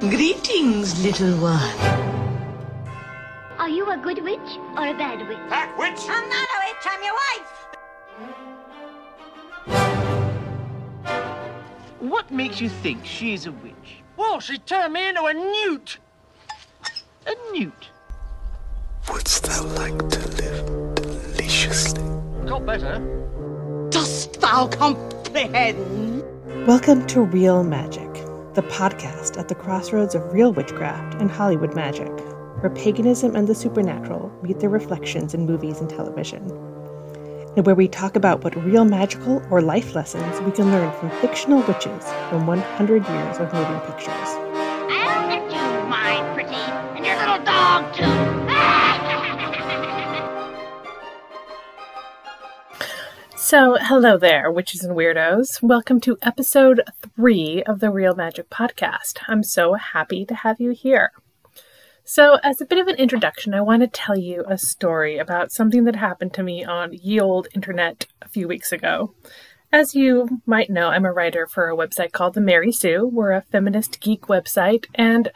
Greetings, little one. Are you a good witch or a bad witch? That witch! I'm not a witch, I'm your wife. What makes you think she's a witch? Well, she turned me into a newt. A newt. Wouldst thou like to live deliciously? Got better. Dost thou comprehend? Welcome to Real Magic, the podcast at the crossroads of real witchcraft and Hollywood magic, where paganism and the supernatural meet their reflections in movies and television, and where we talk about what real magical or life lessons we can learn from fictional witches from 100 years of moving pictures. I'll get you, my pretty, and your little dog too. So, hello there, witches and weirdos. Welcome to episode three of the Real Magic Podcast. I'm so happy to have you here. So, as a bit of an introduction, I want to tell you a story about something that happened to me on ye old internet a few weeks ago. As you might know, I'm a writer for a website called The Mary Sue. We're a feminist geek website, and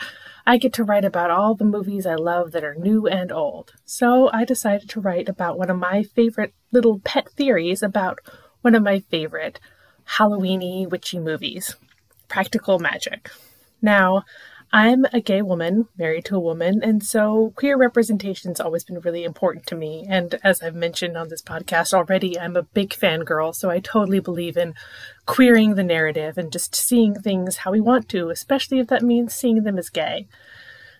I get to write about all the movies I love that are new and old. So I decided to write about one of my favorite little pet theories about one of my favorite Halloweeny witchy movies, Practical Magic. Now, I'm a gay woman, married to a woman, and so queer representation's has always been really important to me. And as I've mentioned on this podcast already, I'm a big fangirl, so I totally believe in queering the narrative and just seeing things how we want to, especially if that means seeing them as gay.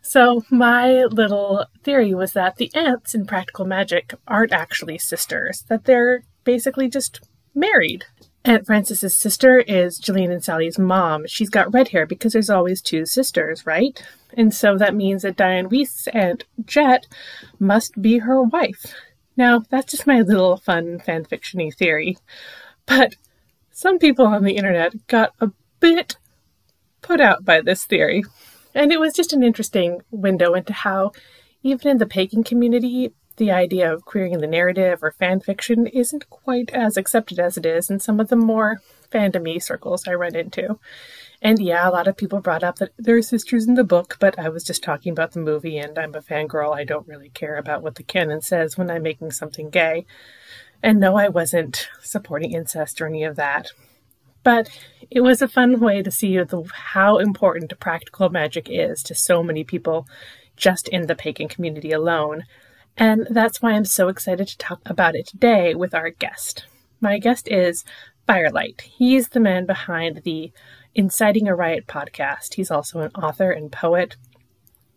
So, my little theory was that the aunts in Practical Magic aren't actually sisters, that they're basically just married. Aunt Frances's sister is Gillian and Sally's mom. She's got red hair because there's always two sisters, right? And so that means that Diane Wiest's aunt Jet must be her wife. Now, that's just my little fun fanfictiony theory. But some people on the internet got a bit put out by this theory. And it was just an interesting window into how, even in the pagan community, the idea of queering the narrative or fan fiction isn't quite as accepted as it is in some of the more fandomy circles I run into. And yeah, a lot of people brought up that there are sisters in the book, but I was just talking about the movie and I'm a fangirl. I don't really care about what the canon says when I'm making something gay. And no, I wasn't supporting incest or any of that. But it was a fun way to see how important practical magic is to so many people just in the pagan community alone. And that's why I'm so excited to talk about it today with our guest. My guest is Fire Lyte. He's the man behind the Inciting a Riot podcast. He's also an author and poet,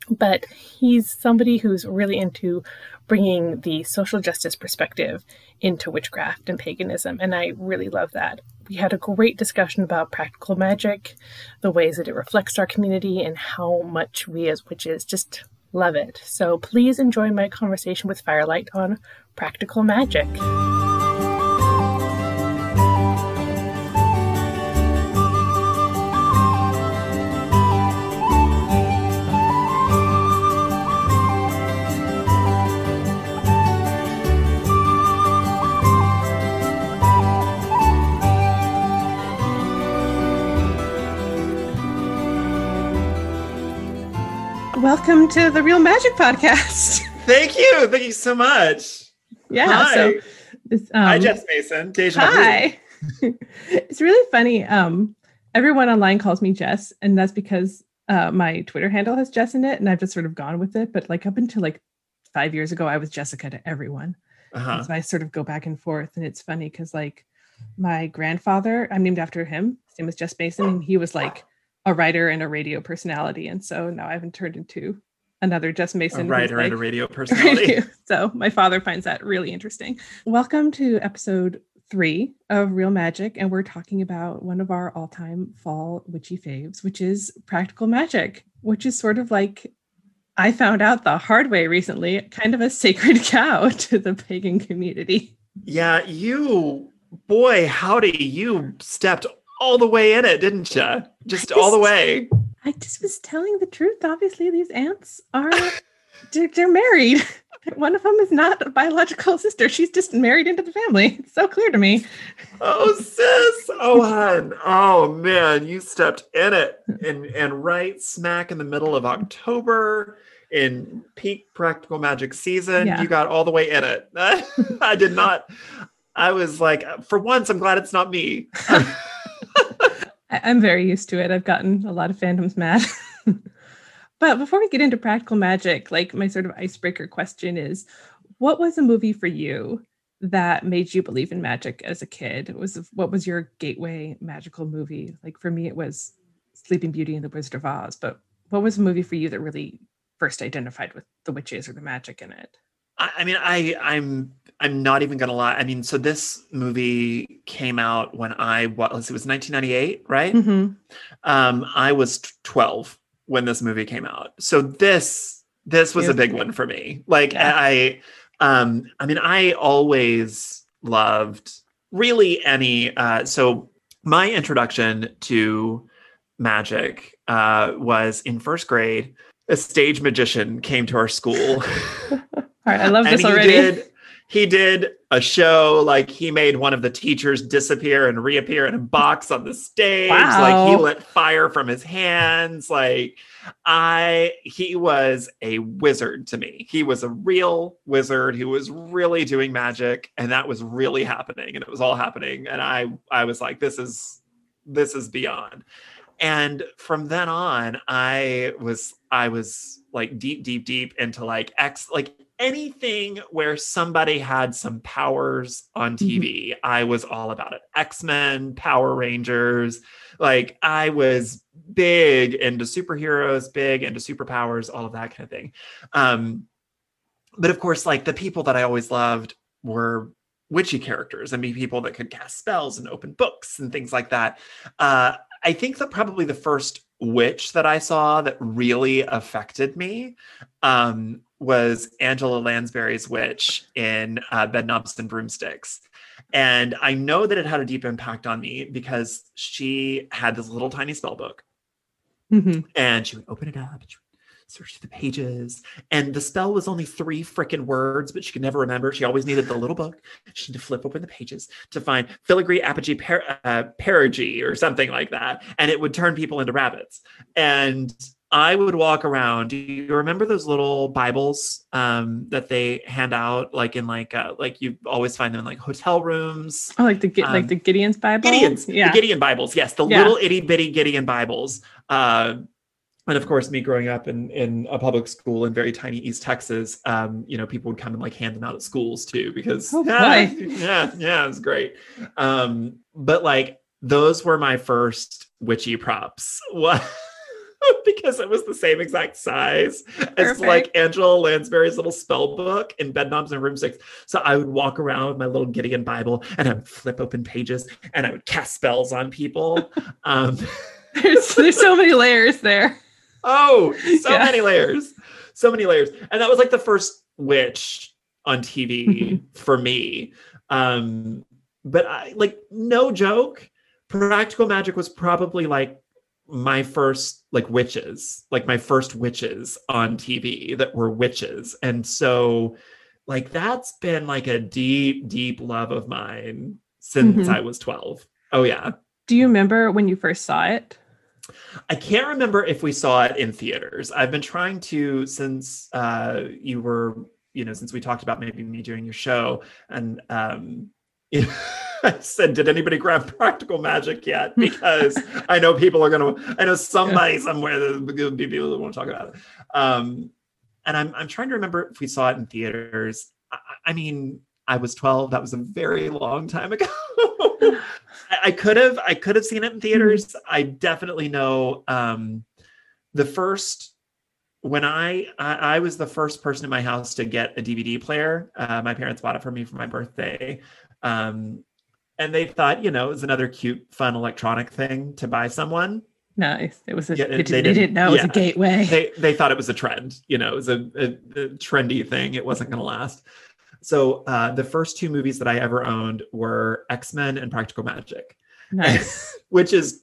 but he's somebody who's really into bringing the social justice perspective into witchcraft and paganism, and I really love that. We had a great discussion about practical magic, the ways that it reflects our community, and how much we as witches just love it. So please enjoy my conversation with Fire Lyte on practical magic. Welcome to the Real Magic Podcast. Thank you. Thank you so much. Yeah. Hi. So this, um, Hi, Jess Mason. Deja. Hi. it's really funny. Um, everyone online calls me Jess, and that's because uh, my Twitter handle has Jess in it, and I've just sort of gone with it. But like up until like five years ago, I was Jessica to everyone. Uh-huh. So I sort of go back and forth, and it's funny because like my grandfather, I'm named after him. His name was Jess Mason, and he was like a writer and a radio personality, and so now I've turned into another Jess Mason, who's, writer and a radio personality. radio. So my father finds that really interesting. Welcome to episode three of Real Magic, and we're talking about one of our all-time fall witchy faves, which is practical magic, which is sort of like I found out the hard way recently, kind of a sacred cow to the pagan community. Yeah, you, boy, howdy, you stepped all the way in it, didn't you? Just all the way. I just was telling the truth. Obviously, these aunts are They're, they're married. One of them is not a biological sister. She's just married into the family. It's so clear to me. Oh, sis. Oh, hon. Oh, man. You stepped in it. And, and right smack in the middle of October in peak practical magic season, Yeah. you got all the way in it. I did not. I was like, for once, I'm glad it's not me. I, I'm very used to it. I've gotten a lot of fandoms mad. but before we get into practical magic, like my sort of icebreaker question is what was a movie for you that made you believe in magic as a kid? Was what was your gateway magical movie? Like for me, it was Sleeping Beauty and the Wizard of Oz. But what was a movie for you that really first identified with the witches or the magic in it? I, I mean, I I'm I'm not even gonna lie. I mean, so this movie came out when I was it was 1998, right? Mhm. Um, I was 12 when this movie came out. So this this was a big one for me. Like Yeah. I um I mean I always loved really any uh so my introduction to magic uh was in first grade. A stage magician came to our school. All right, I love this he already. Did, he did a show like he made one of the teachers disappear and reappear in a box on the stage. Like he lit fire from his hands. Like I, he was a wizard to me. He was a real wizard who was really doing magic, and that was really happening, and it was all happening. And I, I was like, this is, this is beyond. And from then on, I was, I was like deep, deep, deep into like X, like anything where somebody had some powers on TV, I was all about it. X Men, Power Rangers. Like I was big into superheroes, big into superpowers, all of that kind of thing. Um, but of course, like the people that I always loved were witchy characters and be people that could cast spells and open books and things like that. Uh, I think that probably the first witch that I saw that really affected me um, was Angela Lansbury's witch in uh, Bedknobs and Broomsticks. And I know that it had a deep impact on me because she had this little tiny spell book. Mhm. and she would open it up and she would search the pages. And the spell was only three freaking words but she could never remember. She always needed the little book. She had to flip open the pages to find filigree apogee per, uh, perigee or something like that. And it would turn people into rabbits. And i would walk around do you remember those little bibles um, that they hand out like in like uh, like you always find them in like hotel rooms Oh, like the Um, like the Gideon's Bible. Gideon's, yeah. the Gideon Bibles, yes, the Yeah. little itty bitty Gideon Bibles. Uh, and of course, me growing up in in a public school in very tiny East Texas, um, you know, people would come and like hand them out at schools too because Oh, yeah, yeah, yeah, it was great. Um, but like those were my first witchy props. What? because it was the same exact size as like Angela Lansbury's little spell book in Bedknobs and Broomsticks. So I would walk around with my little Gideon Bible and I would flip open pages and I would cast spells on people. Um, There's there's so many layers there. oh, so Yeah. many layers, so many layers. And that was like the first witch on TV for me. Um, but I like no joke, practical magic was probably like my first like witches, like my first witches on TV that were witches. And so like that's been like a deep, deep love of mine since Mhm. I was 12. Oh yeah. Do you remember when you first saw it? I can't remember if we saw it in theaters. I've been trying to since uh, you were, you know, since we talked about maybe me doing your show, and um, I said, "Did anybody grab Practical Magic yet?" Because I know people are going to. I know somebody somewhere that will be people that want to talk about it. Um, and I'm I'm trying to remember if we saw it in theaters. I, I mean, I was 12. That was a very long time ago. I- I could have I could have seen it in theaters. I definitely know um the first when I, I I was the first person in my house to get a DVD player. Uh, my parents bought it for me for my birthday. Um and they thought, you know, it was another cute, fun electronic thing to buy someone. Nice. It was a, Yeah, they, they didn't, they didn't- know it was a gateway. They they thought it was a trend, you know, it was a, a, a trendy thing. It wasn't going to last. So uh, the first two movies that I ever owned were X Men and Practical Magic. nice. which is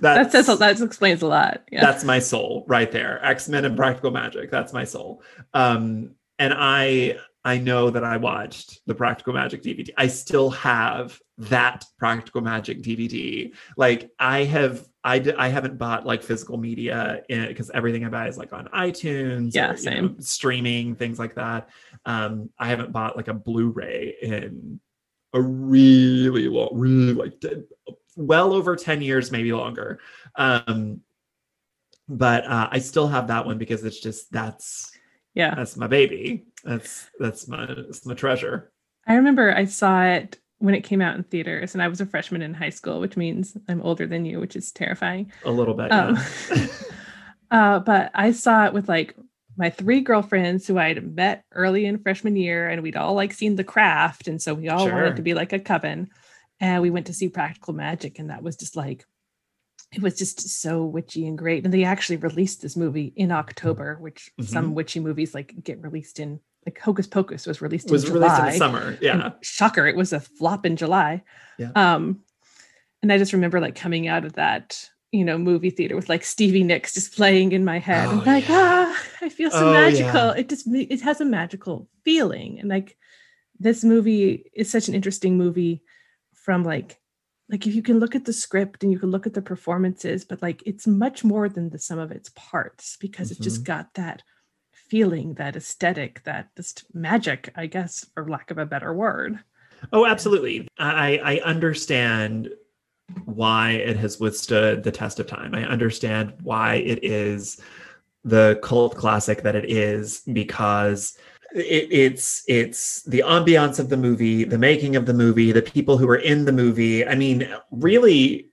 that says that explains a lot. Yeah. that's my soul right there x-men and practical magic that's my soul um and i i know that i watched the practical magic dvd i still have that practical magic dvd like i have i d- i haven't bought like physical media in because everything i buy is like on itunes Yeah, or, same. know, streaming things like that. Um i haven't bought like a blu-ray in a really long really like well over 10 years maybe longer. Um but uh, I still have that one because it's just that's yeah. that's my baby. That's that's my that's my treasure. I remember I saw it when it came out in theaters, and I was a freshman in high school, which means I'm older than you, which is terrifying. A little bit. Um, yeah. uh, but I saw it with like my three girlfriends who I'd met early in freshman year, and we'd all like seen The Craft, and so we all Sure. wanted to be like a coven. And we went to see Practical Magic, and that was just like it was just so witchy and great. And they actually released this movie in October, which Mm-hmm. some witchy movies like get released in. Like Hocus Pocus was released was in released July. in the summer. Yeah. And shocker, it was a flop in July. Yeah. Um, and I just remember like coming out of that, you know, movie theater with like Stevie Nicks just playing in my head. Oh, and like, yeah. ah, I feel so Oh, magical. yeah. It just it has a magical feeling. And like this movie is such an interesting movie from like like if you can look at the script and you can look at the performances, but like it's much more than the sum of its parts because Mm-hmm. just got that feeling, that aesthetic, that just magic, I guess, for lack of a better word. Oh, absolutely. I I understand why it has withstood the test of time. I understand why it is the cult classic that it is because it, it's it's the ambiance of the movie, the making of the movie, the people who are in the movie. I mean, really,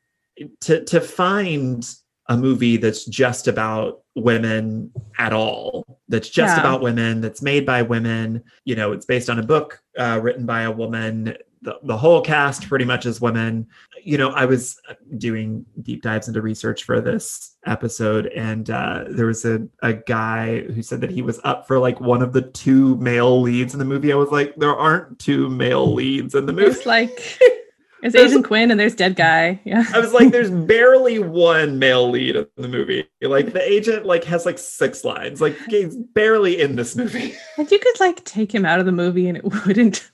to to find a movie that's just about women at all, that's just Yeah. about women, that's made by women. You know, it's based on a book uh, written by a woman. The, the whole cast pretty much is women. You know, I was doing deep dives into research for this episode, and uh, there was a, a guy who said that he was up for like one of the two male leads in the movie. I was like, there aren't two male leads in the movie. It's like there's Agent Quinn and there's Dead Guy. Yeah. I was like, there's barely one male lead in the movie. Like the agent like has like six lines. Like he's barely in this movie. And you could like take him out of the movie and it wouldn't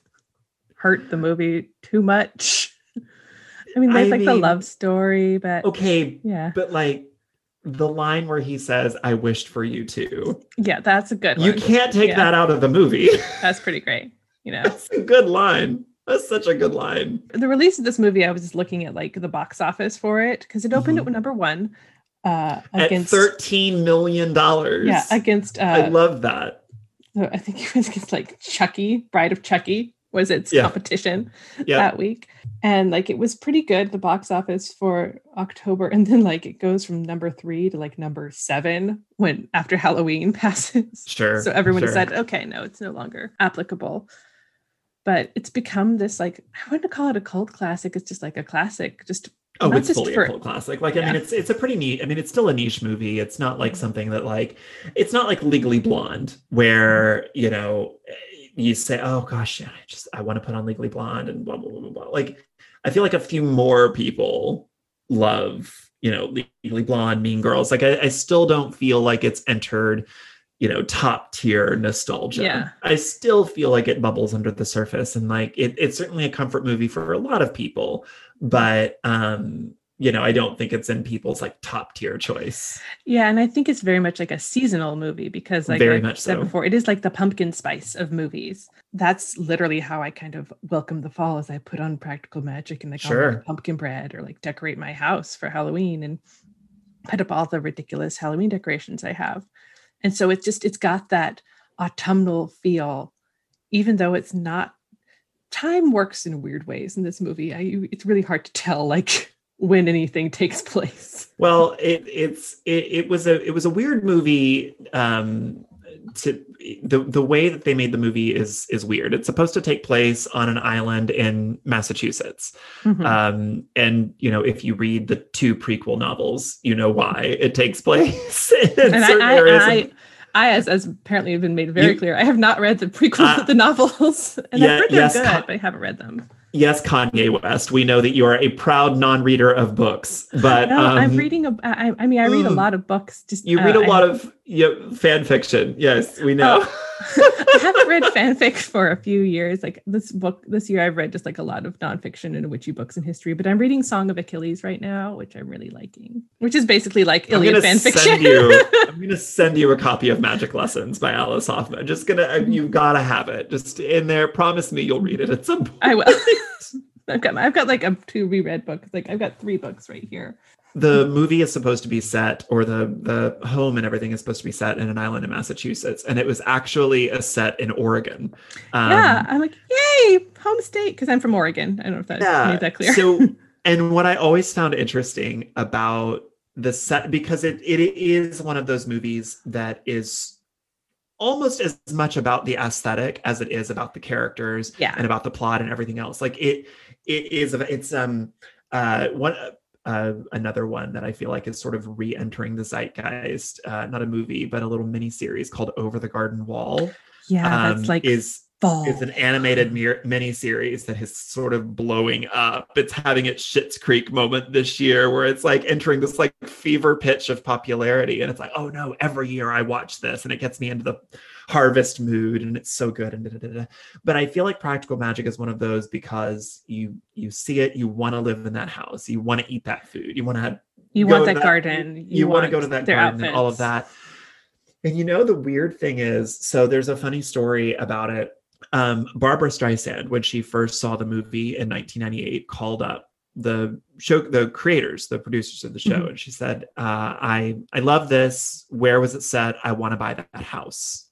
hurt the movie too much. I mean, there's I like the love story, but Okay, yeah. but like the line where he says, "I wished for you too." Yeah, that's a good You can't take Yeah. that out of the movie. That's pretty great. You know. That's a good line. That's such a good line. the release of this movie, I was just looking at like the box office for it because it opened Mhm. at number one uh At against thirteen million dollars. yeah against uh I love that. so I think it was against like Chucky, Bride of Chucky was its Yeah. competition Yeah. that week. And like it was pretty good, the box office for October. And then like it goes from number three to like number seven when after Halloween passes. Sure. So everyone sure. decided, okay, no, it's no longer applicable. But it's become this like I wouldn't call it a cult classic. It's just like a classic, just Oh, not it's fully for- a cult classic. Like, I mean, it's it's a pretty neat. I mean, it's still a niche movie. It's not like mm-hmm. something that like, it's not like Legally Blonde, where mm-hmm. you know, you say, "Oh gosh, yeah, I just I want to put on Legally Blonde," and blah blah blah blah. blah. Like, I feel like a few more people love, you know, Legally Blonde, Mean Girls. Like, I, I still don't feel like it's entered, you know, top tier nostalgia. Yeah. I still feel like it bubbles under the surface, and like it, it's certainly a comfort movie for a lot of people but um you know i don't think it's in people's like top tier choice Yeah, and I think it's very much like a seasonal movie because, like Very I much said so. before, it is like the pumpkin spice of movies. That's literally how I kind of welcome the fall, as I put on Practical Magic and like Sure. pumpkin bread or like decorate my house for Halloween and put up all the ridiculous Halloween decorations I have. And so it's just it's got that autumnal feel, even though it's not. Time works in weird ways in this movie. I it's really hard to tell like when anything takes place. well it it's it, it was a it was a weird movie um to the the way that they made the movie is is weird it's supposed to take place on an island in massachusetts Mhm. um and you know if you read the two prequel novels you know why it takes place in and certain I, areas I, of- I, I, as as apparently have been made very You- clear, I have not read the prequels Uh, of the novels, and yeah, I've heard they're yes, good, but I haven't read them. Yes, Kanye West, we know that you are a proud non-reader of books, but no, I'm um, reading. A, I, I mean, I read a mm. lot of books. Just You uh, read a I- lot of yeah, fan fiction. Yes, we know. I haven't read fanfic for a few years. Like this book, this year I've read just like a lot of nonfiction and witchy books and history. But I'm reading Song of Achilles right now, which I'm really liking. Which is basically like I'm Iliad fanfiction. send you. I'm gonna send you a copy of Magic Lessons by Alice Hoffman. Just gonna, uh, you've gotta have it. Just in there. Promise me you'll read it at some point. I will. I've got I've got like a two reread books. Like I've got three books right here. The movie is supposed to be set or the the home and everything is supposed to be set in an island in massachusetts and it was actually a set in oregon um, yeah, I'm like, yay, home state, because I'm from Oregon. I don't know if that made that clear. so and what i always found interesting about the set because it it is one of those movies that is almost as much about the aesthetic as it is about the characters Yeah. and about the plot and everything else like it it is it's um uh one uh, another one that I feel like is sort of re-entering the zeitgeist. Uh, not a movie, but a little mini series called Over the Garden Wall. yeah, um, that's like is fall. is an animated mir- mini series that is sort of blowing up. It's having its Schitt's Creek moment this year, where it's like entering this like fever pitch of popularity, and it's like, oh no, every year I watch this, and it gets me into the harvest mood, and it's so good. And da, da, da, but I feel like Practical Magic is one of those because you you see it, you want to live in that house, you want to eat that food, you want to have you want to that, garden. you, want to go to that garden and all of that. And you know, the weird thing is, so there's a funny story about it. Um, Barbra Streisand, when she first saw the movie in 1998, called up the show, the creators, the producers of the show, Mhm. and she said, uh, "I I love this. Where was it set? I want to buy that house."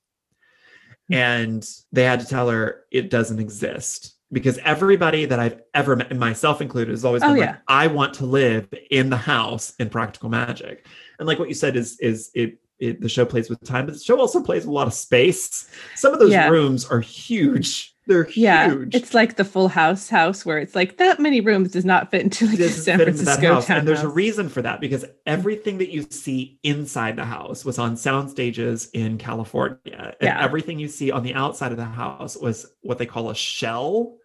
And they had to tell her it doesn't exist because everybody that I've ever met, myself included, has always Oh, been like. I want to live in the house in practical magic. And like what you said is is it it the show plays with time, but the show also plays with a lot of space. Some of those Yeah. rooms are huge. They're Yeah, huge. it's like the Full House house where it's like that many rooms does not fit into like a San Francisco house. And there's a reason for that because everything that you see inside the house was on sound stages in California. And Yeah. everything you see on the outside of the house was what they call a shell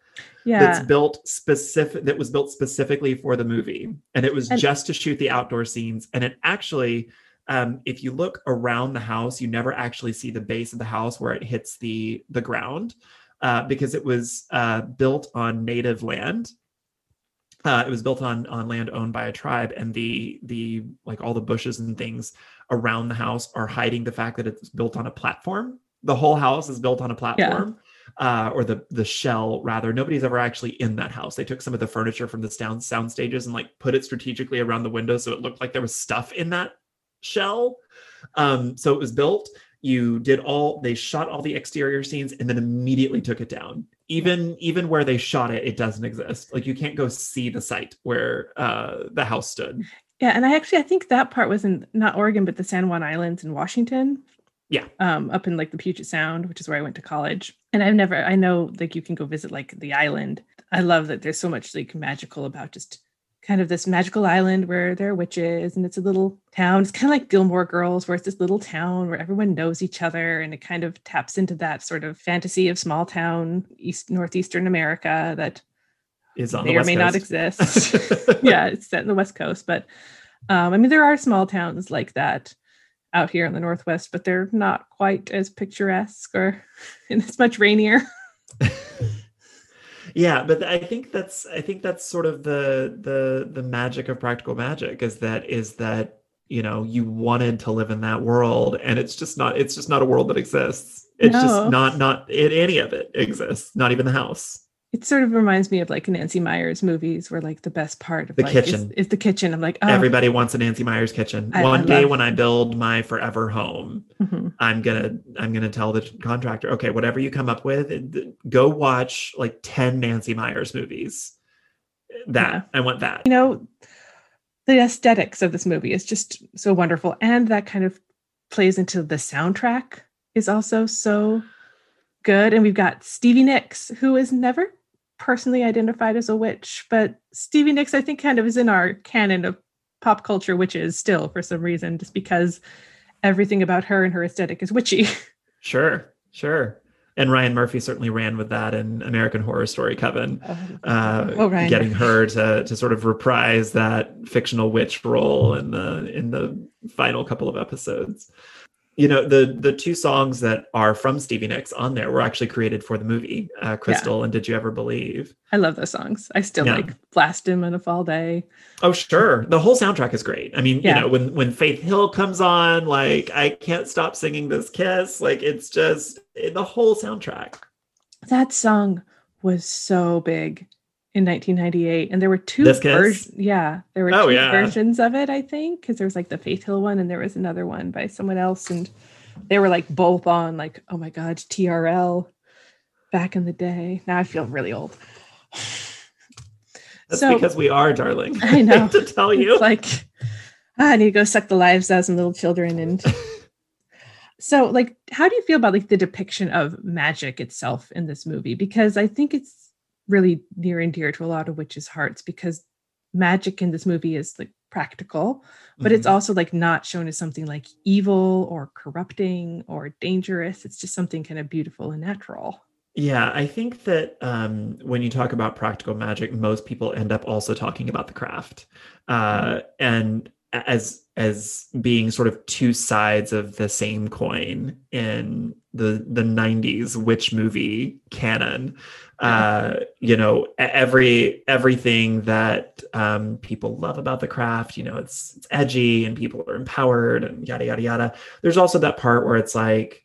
yeah, that's built specific that was built specifically for the movie. And it was And- just to shoot the outdoor scenes. And it actually um, if you look around the house, you never actually see the base of the house where it hits the the ground uh, because it was uh, built on native land. Uh, it was built on on land owned by a tribe, and the the like all the bushes and things around the house are hiding the fact that it's built on a platform. The whole house is built on a platform, uh, or the the shell rather. Nobody's ever actually in that house. They took some of the furniture from the sound sound stages and like put it strategically around the window so it looked like there was stuff in that shell. Um, so it was built. You did all. They shot all the exterior scenes and then immediately took it down. Even even where they shot it, it doesn't exist. Like you can't go see the site where uh, the house stood. yeah, and I actually I think that part was in not Oregon but the San Juan Islands in Washington. Yeah. um, up in like the Puget Sound, which is where I went to college. And I've never I know like you can go visit like the island. I love that there's so much like magical about just kind of this magical island where there are witches and it's a little town. It's kind of like Gilmore Girls, where it's this little town where everyone knows each other and it kind of taps into that sort of fantasy of small town East Northeastern America that Is on may or may not exist. yeah, it's set in the West Coast, but um, I mean there are small towns like that out here in the Northwest, but they're not quite as picturesque or and it's much rainier. yeah but i think that's i think that's sort of the the the magic of practical magic is that is that you know you wanted to live in that world and it's just not it's just not a world that exists it's No. just not not it, any of it exists not even the house It sort of reminds me of like Nancy Meyers movies where like the best part of The like is- kitchen. Is, the kitchen. I'm like, oh everybody wants a nancy meyers kitchen I- one I day when i build my forever home mhm. i'm gonna i'm gonna tell the contractor okay whatever you come up with go watch like 10 nancy meyers movies that Yeah. i want that you know, the aesthetics of this movie is just so wonderful. And that kind of plays into the soundtrack is also so good. And we've got Stevie Nicks, who is never personally identified as a witch, but Stevie Nicks, I think, kind of is in our canon of pop culture witches still for some reason, just because everything about her and her aesthetic is witchy. Sure, sure. and Ryan Murphy certainly ran with that in American Horror Story Coven, uh, Oh, Ryan getting her to to sort of reprise that fictional witch role in the in the final couple of episodes. You know, the the two songs that are from Stevie Nicks on there were actually created for the movie, uh, Crystal and Did You Ever Believe? I love those songs. I still Yeah. like blast him on a fall day. Oh, sure. The whole soundtrack is great. I mean, Yeah. you know, when when Faith Hill comes on, like I can't stop singing this kiss. Like it's just the whole soundtrack. That song was so big in 1998, and there were two versions. Yeah, there were Oh, two yeah. versions of it. I think because there was like the Faith Hill one, and there was another one by someone else, and they were like both on. Like, oh my god, TRL back in the day. Now I feel really old. That's So- because we are, darling. I know. to tell It's you. like ah, I need to go suck the lives out of some little children and so like how do you feel about like the depiction of magic itself in this movie because i think it's really near and dear to a lot of witches hearts because magic in this movie is like practical but it's Mhm. also like not shown as something like evil or corrupting or dangerous. It's just something kind of beautiful and natural. Yeah, I think that um, when you talk about practical magic, most people end up also talking about the craft, uh, and as as being sort of two sides of the same coin in the the '90s witch movie canon. Uh, you know, every everything that um, people love about the craft. You know, it's it's edgy and people are empowered and yada yada yada. There's also that part where it's like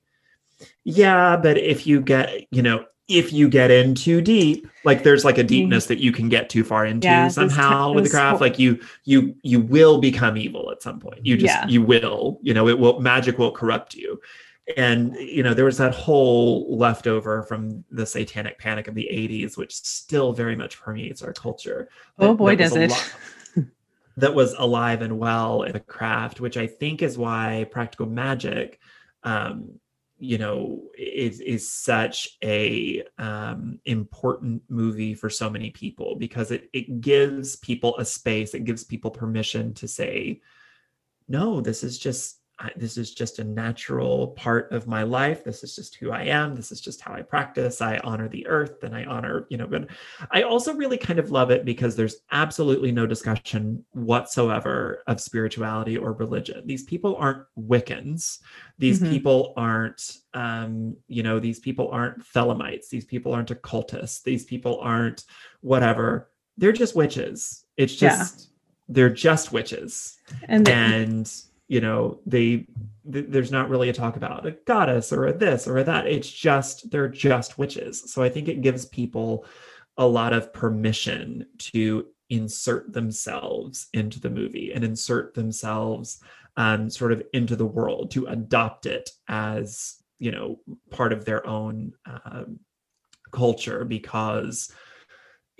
yeah but if you get you know if you get in too deep like there's like a deepness that you can get too far into Yeah, somehow ki- with the craft like you you you will become evil at some point you just Yeah. you will you know it will magic will corrupt you and you know there was that whole leftover from the satanic panic of the 80s which still very much permeates our culture Oh boy, does it. that was alive and well in the craft which i think is why practical magic um you know is is such a um important movie for so many people because it it gives people a space it gives people permission to say no this is just this is just a natural part of my life. This is just who i am. This is just how i practice. I honor the earth and i honor you know but i also really kind of love it because there's absolutely no discussion whatsoever of spirituality or religion. These people aren't wiccans. These Mhm. people aren't um you know these people aren't thelemites. These people aren't occultists. These people aren't whatever. They're just witches. It's Yeah. just they're just witches. And and you know they th- there's not really a talk about a goddess or a this or a that. It's just they're just witches. So i think it gives people a lot of permission to insert themselves into the movie and insert themselves um, sort of into the world to adopt it as you know part of their own um, culture because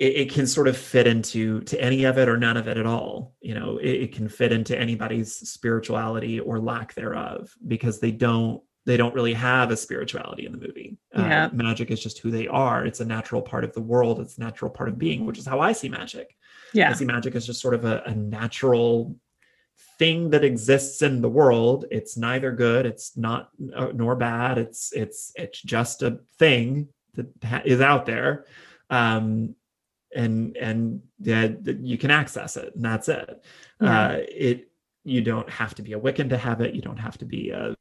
it, it can sort of fit into to any of it or none of it at all. You know it, it can fit into anybody's spirituality or lack thereof because they don't they don't really have a spirituality in the movie. Uh, Yeah. magic is just who they are. It's a natural part of the world. It's a natural part of being which is how i see magic. Yeah. I see magic as just sort of a, a natural thing that exists in the world. It's neither good, it's not uh, nor bad. It's it's it's just a thing that ha- is out there, um, and and that, th- you can access it, and that's it. Yeah. Uh, it you don't have to be a Wiccan to have it. You don't have to be a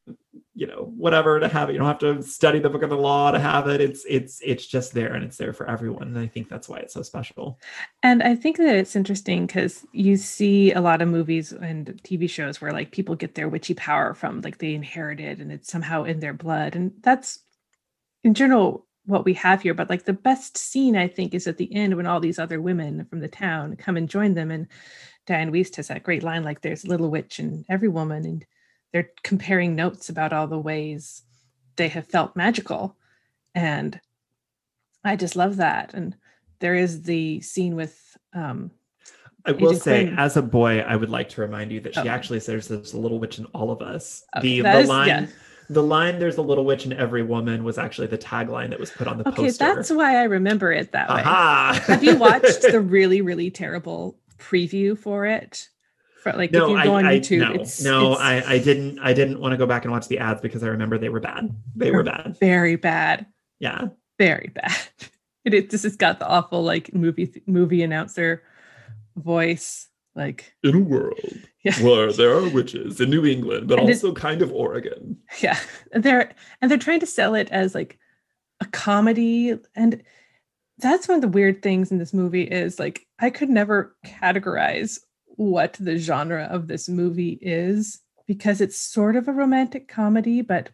you know whatever to have it. You don't have to study the book of the law to have it. It's it's it's just there, and it's there for everyone. And I think that's why it's so special. And I think that it's interesting because you see a lot of movies and TV shows where like people get their witchy power from like they inherited and it's somehow in their blood. And that's in general what we have here. But like the best scene, I think, is at the end when all these other women from the town come and join them. And Diane Wiest has that great line like, there's a little witch in every woman. And they're comparing notes about all the ways they have felt magical. And I just love that. And there is the scene with um I will Agent say, Quinn. as a boy, I would like to remind you that she Okay. actually says there's a little witch in all of us. Okay, the the is- line. The line, "There's a little witch in every woman" was actually the tagline that was put on the post. okay, poster. that's why I remember it that way. Aha! Have you watched the really, really terrible preview for it? For like no, if you I, go on I- YouTube, no, it's no, it's I, I didn't, I didn't want to go back and watch the ads because I remember they were bad. They were bad. very bad. Yeah. very bad. It, it just has got the awful like movie movie announcer voice. Like In a world yeah, where there are witches in New England, but And also kind of Oregon. yeah. And they're and they're trying to sell it as like a comedy and that's one of the weird things in this movie is like I could never categorize what the genre of this movie is because it's sort of a romantic comedy, but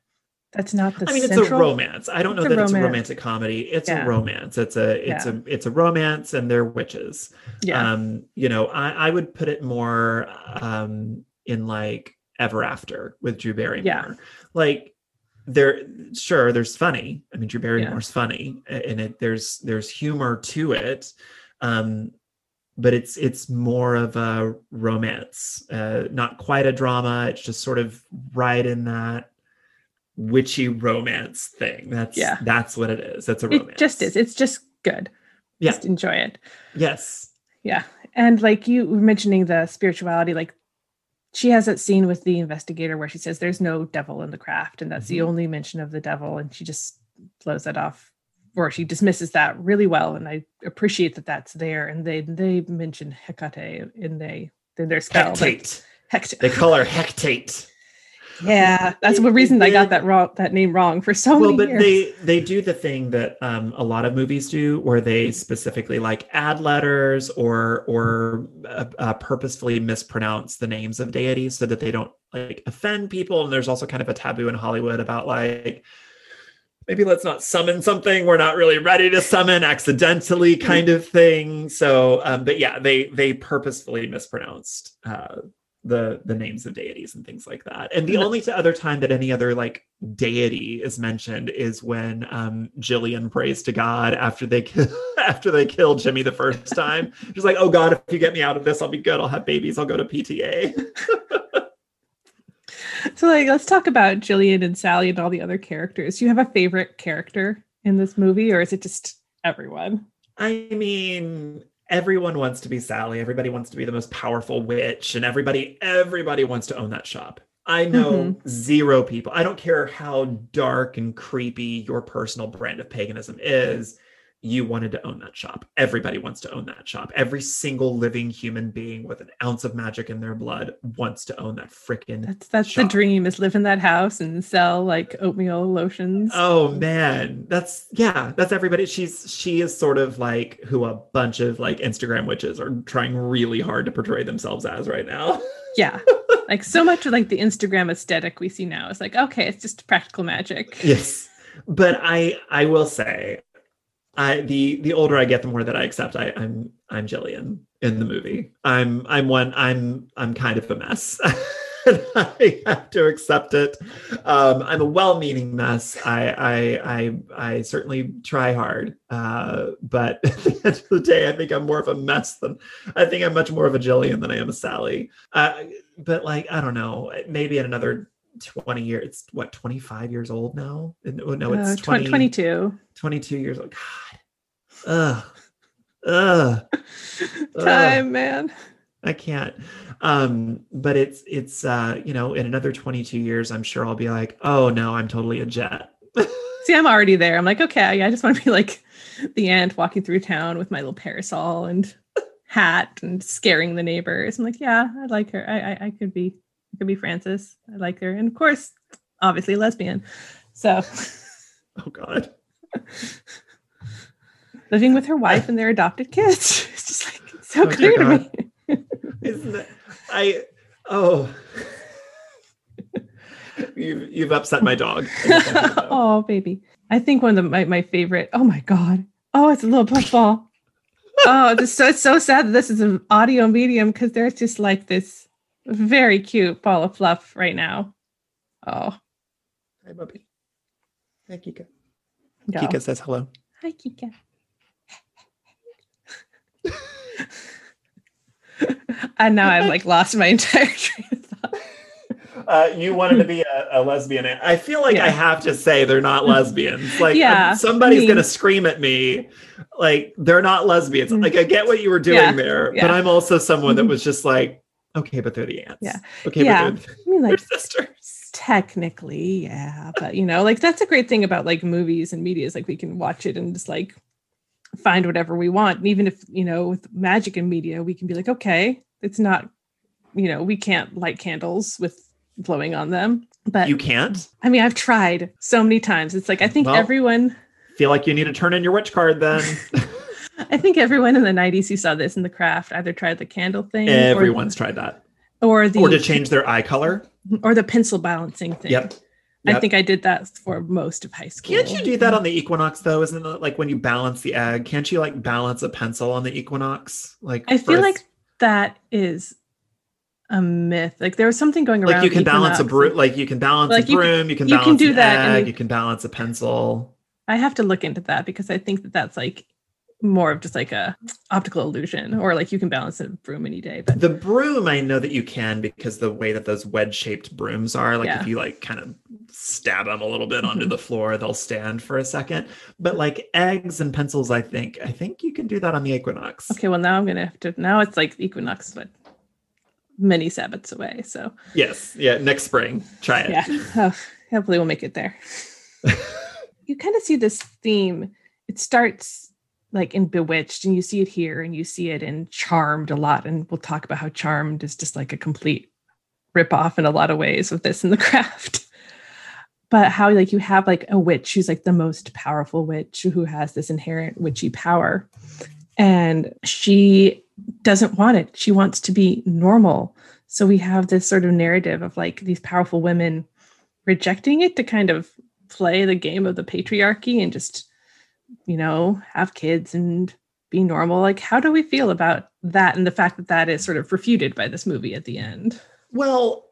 that's not the I mean, it's central. a romance. I don't know It's a that it's a romantic comedy. It's Yeah. a romance. It's a it's a it's a romance, and they're witches. Yeah. Um, you know, I, I would put it more um in like Ever After with Drew Barrymore. Yeah. Like there, sure, there's funny. I mean, Drew Yeah. Barrymore's funny, and it there's there's humor to it. Um, but it's it's more of a romance, uh, not quite a drama. It's just sort of right in that witchy romance thing. That's Yeah. that's what it is. That's a romance. it just is. It's just good. Yeah. Just enjoy it. Yes. Yeah. And like you were mentioning the spirituality, like she has that scene with the investigator where she says there's no devil in the craft, and that's the Mhm. only mention of the devil, and she just blows that off, or she dismisses that really well, and I appreciate that that's there. And they they mention Hecate in they in their spell. Hectate. Hecate. They call her Hectate. Yeah, that's the reason I got that wrong that name wrong for so well, many but years. they they do the thing that um, a lot of movies do, where they specifically like add letters or or uh, uh, purposefully mispronounce the names of deities so that they don't like offend people. And there's also kind of a taboo in Hollywood about like maybe let's not summon something we're not really ready to summon accidentally, kind of thing. So, um, but yeah, they they purposefully mispronounced uh, the the names of deities and things like that. And the only other time that any other like deity is mentioned is when um Gillian prays to God after they kill after they kill Jimmy the first time. She's like, "Oh God, if you get me out of this, I'll be good. I'll have babies. I'll go to PTA." so like let's talk about Gillian and Sally and all the other characters. Do you have a favorite character in this movie, or is it just everyone? I mean, everyone wants to be Sally. Everybody wants to be the most powerful witch, and everybody everybody wants to own that shop. I know mm-hmm. zero people. I don't care how dark and creepy your personal brand of paganism is. You wanted to own that shop. Everybody wants to own that shop. Every single living human being with an ounce of magic in their blood wants to own that freaking. That's that's shop. the dream is live in that house and sell like oatmeal lotions. Oh man, that's yeah, that's everybody. She's she is sort of like who a bunch of like Instagram witches are trying really hard to portray themselves as right now. Yeah. like so much of like the Instagram aesthetic we see now is like, okay, it's just practical magic. yes, but I I will say, I the the older I get, the more that I accept. I I'm I'm Gillian in the movie. I'm I'm one. I'm I'm kind of a mess. I have to accept it. Um, I'm a well-meaning mess. I, I, I, I certainly try hard, uh, but at the end of the day, I think I'm more of a mess than I think I'm much more of a Gillian than I am a Sally. Uh, but like, I don't know, maybe in another 20 years, it's what 25 years old now. No, no, it's Uh, 20, 22. 22 years old. Ugh. Ugh. Time, man. I can't. Um, but it's it's uh, you know, in another 22 years, I'm sure I'll be like, oh no, I'm totally a jet. See, I'm already there. I'm like, okay, I just want to be like the aunt walking through town with my little parasol and hat and scaring the neighbors. I'm like, yeah, I like her. I I, I could be I could be Frances. I like her. And of course, obviously lesbian. So oh god. living with her wife and their adopted kids. It's just like it's so Oh, clear to me. Isn't it I oh you've you've upset my dog. I just want you to know. oh, baby. I think one of the, my, my favorite. Oh my God. Oh, it's a little puffball. oh, it's so, it's so sad that this is an audio medium because there's just like this very cute ball of fluff right now. Oh, Hi, Bubby. Hi, Kika. no. Kika says hello. Hi, Kika. and now I've like lost my entire train of thought. Uh, you wanted to be a, a lesbian. I feel like I have to say they're not lesbians. Like, Yeah, somebody's I mean- gonna scream at me, like they're not lesbians. Like, I get what you were doing Yeah, there, but. I'm also someone that was just like, okay, but they're the aunts. Yeah. Okay, Yeah. but they're, I mean, like sisters. Technically, yeah, but you know, like that's a great thing about like movies and media is like we can watch it and just like find whatever we want. And even if, you know, with magic and media, we can be like, okay, it's not, you know, we can't light candles with blowing on them. But You can't I mean, I've tried so many times. It's like I think Well- everyone feel like you need to turn in your witch card then. I think everyone in the 90s who saw this in the craft either tried the candle thing Everyone's tried that. or the Or to change their eye color. or the pencil balancing thing. Yep. I think I did that for most of high school. Can't you do that on the equinox though? Isn't it like when you balance the egg? Can't you like balance a pencil on the equinox? Like I feel for- like that is a myth. Like there was something going around. like you can the balance a broom, like you can balance Like a you can- broom, you can you can do an that and egg, you- you can balance a pencil. I have to look into that because I think that that's like more of just like a optical illusion, or like you can balance a broom any day. But The broom, I know that you can because the way that those wedge-shaped brooms are, like Yeah. if you like kind of stab them a little bit onto Mhm. the floor, they'll stand for a second. But like eggs and pencils, I think, I think you can do that on the equinox. okay, well now I'm gonna have to. Now it's like equinox, but many Sabbaths away. So Yes, yeah. Next spring, try it. yeah, oh, hopefully we'll make it there. you kind of see this theme. It starts like in Bewitched, and you see it here, and you see it in Charmed a lot. And we'll talk about how Charmed is just like a complete ripoff in a lot of ways of this in the craft. But how like you have like a witch who's like the most powerful witch who has this inherent witchy power. And she doesn't want it. She wants to be normal. So we have this sort of narrative of like these powerful women rejecting it to kind of play the game of the patriarchy and just you know have kids and be normal like how do we feel about that and the fact that that is sort of refuted by this movie at the end Well,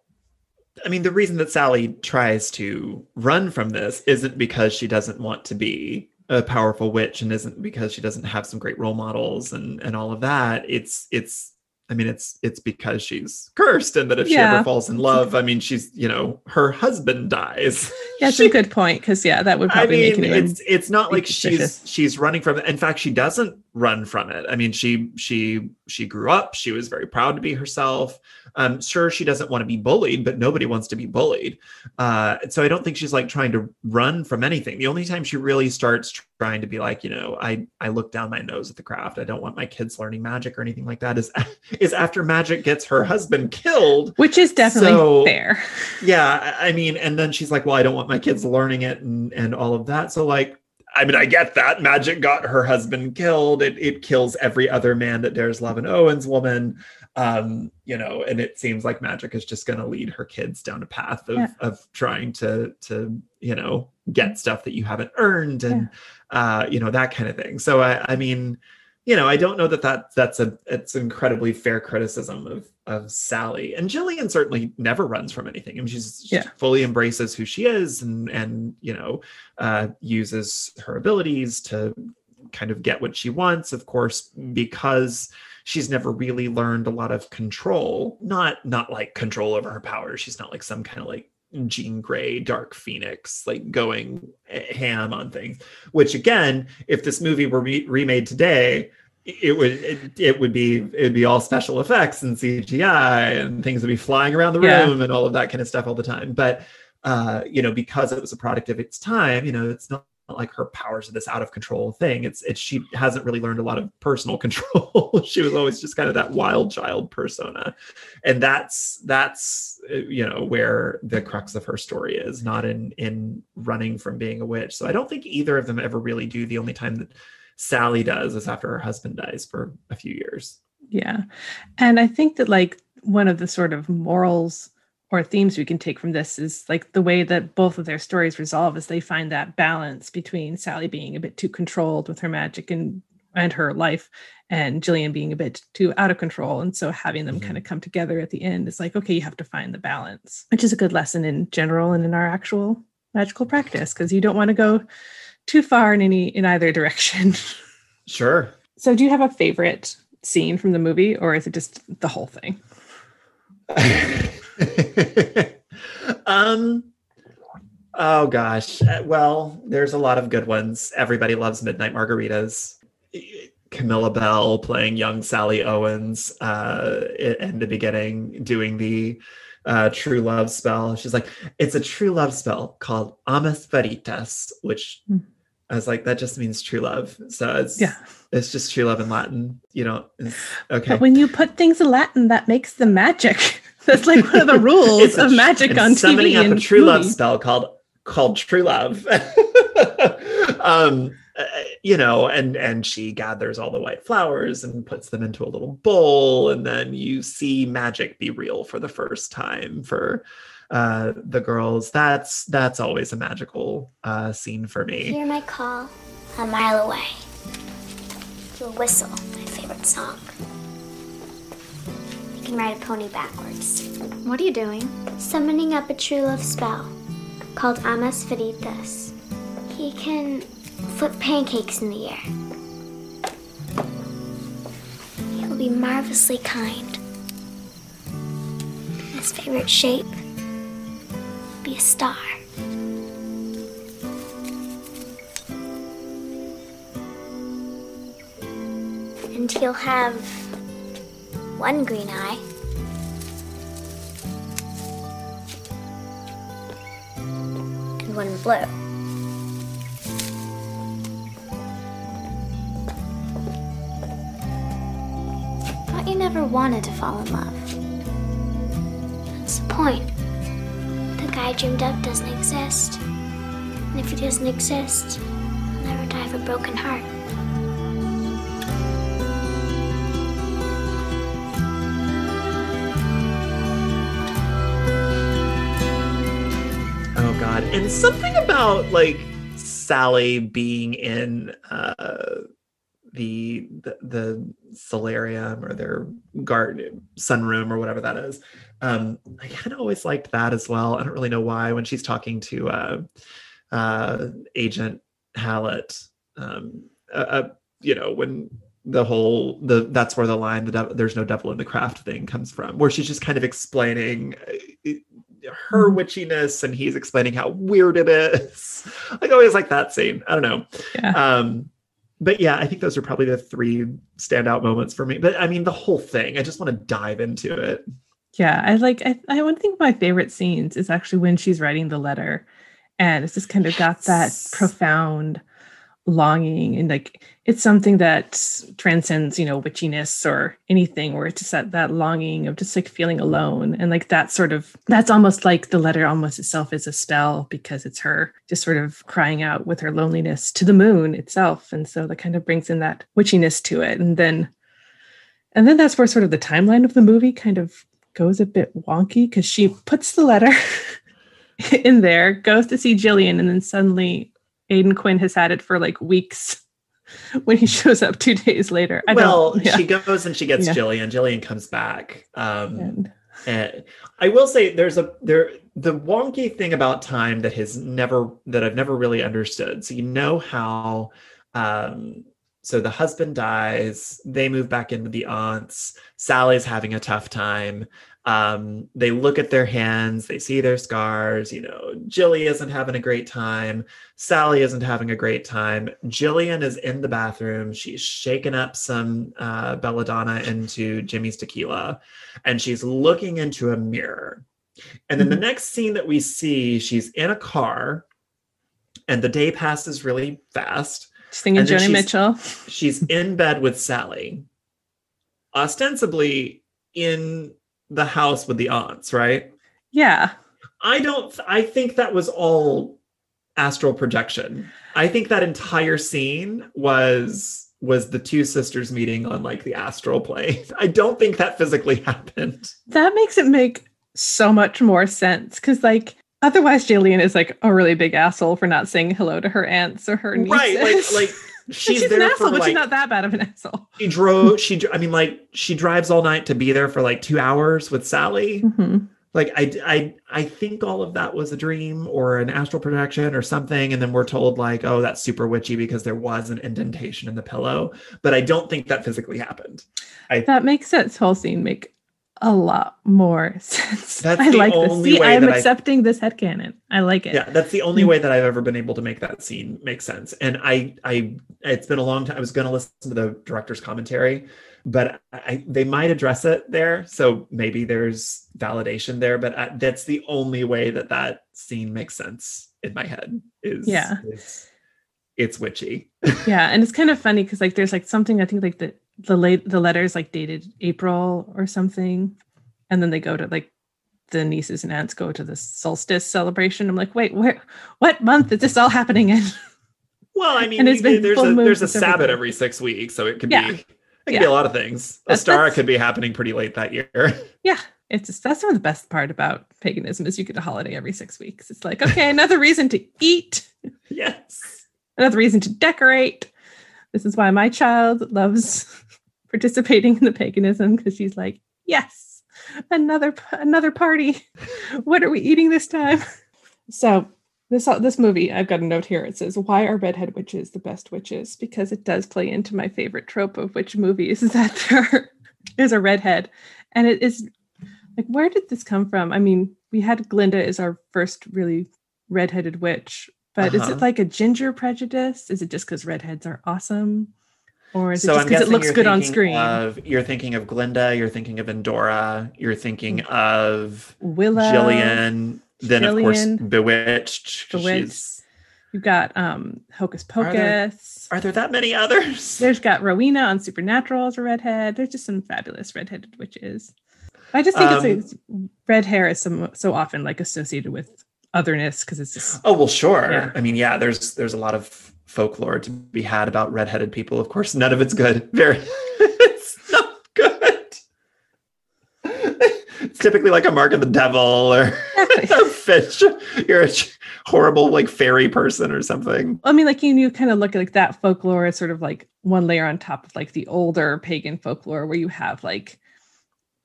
I mean, the reason that Sally tries to run from this isn't because she doesn't want to be a powerful witch and isn't because she doesn't have some great role models and and all of that. It's it's I mean, it's it's because she's cursed and that if she ever falls in love, I mean, she's you know her husband dies. yeah it's She- a good point because yeah that would I probably mean, make it it's it's not like she's she's running from it. In fact, she doesn't run from it. I mean, she she she grew up. She was very proud to be herself. Um, sure, she doesn't want to be bullied, but nobody wants to be bullied. Uh, so I don't think she's like trying to run from anything. The only time she really starts trying to be like, you know, I I look down my nose at the craft. I don't want my kids learning magic or anything like that. Is is after magic gets her husband killed which is definitely So- fair yeah i I mean and then she's like well i don't want my kids learning it and and all of that so like i mean i get that. Magic got her husband killed. It, it kills every other man that dares love an owens woman. Um you know and it seems like magic is just going to lead her kids down a path of Yeah. of trying to to you know get stuff that you haven't earned and uh you know that kind of thing. So i i mean you know, I don't know that, that that's a it's an incredibly fair criticism of of Sally. And Gillian certainly never runs from anything. I mean, she's she Yeah. fully embraces who she is and and you know uh, uses her abilities to kind of get what she wants. Of course, because she's never really learned a lot of control. Not not like control over her powers. She's not like some kind of like Jean Grey, Dark Phoenix, like going ham on things which again if this movie were re- remade today it would it, it would be it would be all special effects and cgi and things would be flying around the Yeah. room and all of that kind of stuff all the time. But uh you know because it was a product of its time you know it's not like her powers are this out of control thing. It's it's she hasn't really learned a lot of personal control. She was always just kind of that wild child persona. And that's that's you know where the crux of her story is not in in running from being a witch. So i don't think either of them ever really do. The only time that sally does is after her husband dies for a few years. Yeah. And I think that like one of the sort of morals or themes we can take from this is like the way that both of their stories resolve is they find that balance between Sally being a bit too controlled with her magic and and her life and Gillian being a bit too out of control. And so having them Mhm. kind of come together at the end is like, okay, you have to find the balance, which is a good lesson in general and in our actual magical practice, because you don't want to go too far in any in either direction. sure So, do you have a favorite scene from the movie, or is it just the whole thing? um oh gosh Uh, well there's a lot of good ones everybody loves midnight margaritas camilla belle playing young sally owens uh in the beginning doing the uh, true love spell. She's like, it's a true love spell called Amas Veritas, which Hmm. I was like, that just means true love. So it's Yeah. it's just true love in Latin. You know, okay. But when you put things in Latin, that makes them magic. That's like one of the rules of magic on summoning TV up a true love spell called called true love um uh, you know and and she gathers all the white flowers and puts them into a little bowl and then you see magic be real for the first time for uh the girls that's that's always a magical uh scene for me Hear my call a mile away. You'll whistle, my favorite song. You can ride a pony backwards. What are you doing? Summoning up a true love spell called Amas Veritas. He can flip pancakes in the air. He'll be marvelously kind. His favorite shape be a star. And he'll have one green eye. And one blue. Thought you never wanted to fall in love. That's the point. The guy I dreamed up doesn't exist. And if he doesn't exist, I'll never die of a broken heart. Oh god. And something about like Sally being in uh the the, the solarium or their garden sunroom or whatever that is. Um I kind of always liked that as well. I don't really know why when she's talking to uh uh agent Hallett um uh, uh, you know when the whole the that's where the line the dev- there's no devil in the craft thing comes from where she's just kind of explaining uh, her witchiness and he's explaining how weird it is i always like that scene i don't know Yeah. um but yeah i think those are probably the three standout moments for me but i mean the whole thing i just want to dive into it Yeah, I like. I, I one thing of my favorite scenes is actually when she's writing the letter, and it's just kind of got that profound longing, and like it's something that transcends, you know, witchiness or anything, where it's just that that longing of just like feeling alone, and like that sort of that's almost like the letter almost itself is a spell because it's her just sort of crying out with her loneliness to the moon itself, and so that kind of brings in that witchiness to it, and then and then that's where sort of the timeline of the movie kind of goes a bit wonky because she puts the letter in there, goes to see Gillian, and then suddenly Aidan Quinn has had it for like weeks when he shows up two days later. I well don't, yeah. she goes and she gets Yeah. gillian gillian comes back um And- And I will say there's a there the wonky thing about time that has never that I've never really understood. So you know how um so the husband dies, they move back into the aunts, Sally's having a tough time. Um, they look at their hands, they see their scars, you know, Jilly isn't having a great time, Sally isn't having a great time. Gillian is in the bathroom, she's shaking up some uh belladonna into Jimmy's tequila and she's looking into a mirror. And then the next scene that we see, she's in a car and the day passes really fast. singing then Joni Mitchell. She's in bed with Sally, ostensibly in the house with the aunts, right? Yeah. I don't, I think that was all astral projection. I think that entire scene was was the two sisters meeting on like the astral plane. I don't think that physically happened. That makes it make so much more sense because, like, otherwise, Gillian is like a really big asshole for not saying hello to her aunts or her nieces. Right, like like she's, she's, an asshole, for but like she's not that bad of an asshole. she drove she I mean like she drives all night to be there for like 2 hours with Sally. Mhm. Like I I I think all of that was a dream or an astral projection or something and then we're told like oh that's super witchy because there was an indentation in the pillow, but I don't think that physically happened. I, That makes sense. Whole scene make a lot more sense. That's I the like this. See, way I am that I- accepting this headcanon. I like it. Yeah, that's the only mm. way that I've ever been able to make that scene make sense. And I, I, it's been a long time. I was going to listen to the director's commentary but I, they might address it there. So maybe there's validation there, but I, that's the only way that that scene makes sense in my head. Is Yeah. is it's witchy. yeah and it's kind of funny because like there's like something i think like the the late the letters like dated april or something and then they go to like the nieces and aunts go to the solstice celebration i'm like wait where what month is this all happening in Well, I mean, And it's been there's a there's a Sabbath every six weeks, so it could Yeah. be it could Yeah. be a lot of things. That's- a star could be happening pretty late that year. yeah it's just, that's one of the best part about paganism is you get a holiday every six weeks it's like okay another reason to eat yes. another reason to decorate this is why my child loves participating in the paganism because she's like yes another another party. What are we eating this time? So this this movie i've got a note here. It says why are redhead witches the best witches? Because it does play into my favorite trope of witch movies is that there is a redhead. And it is like where did this come from? I mean we had glinda as our first really redheaded witch but is Uh-huh. it like a ginger prejudice? Is it just because redheads are awesome or is So it just because it looks good on screen Of, you're thinking of Glinda. You're thinking of Endora. You're thinking of willow Gillian. Then of course Gillian. Bewitched. Bewitched. you've got um hocus Are there- pocus Are there that many others? There's got Rowena on Supernatural as a redhead. There's just some fabulous redheaded witches. I just think Um, it's like red hair is so, so often like associated with otherness because it's just Oh well, sure. Yeah. I mean, yeah. There's there's a lot of folklore to be had about redheaded people. Of course, none of it's good. Very, it's not good. It's typically like a mark of the devil or a fish. You're a horrible like fairy person or something. I mean, like you, you kind of look at like that folklore as sort of like one layer on top of like the older pagan folklore where you have like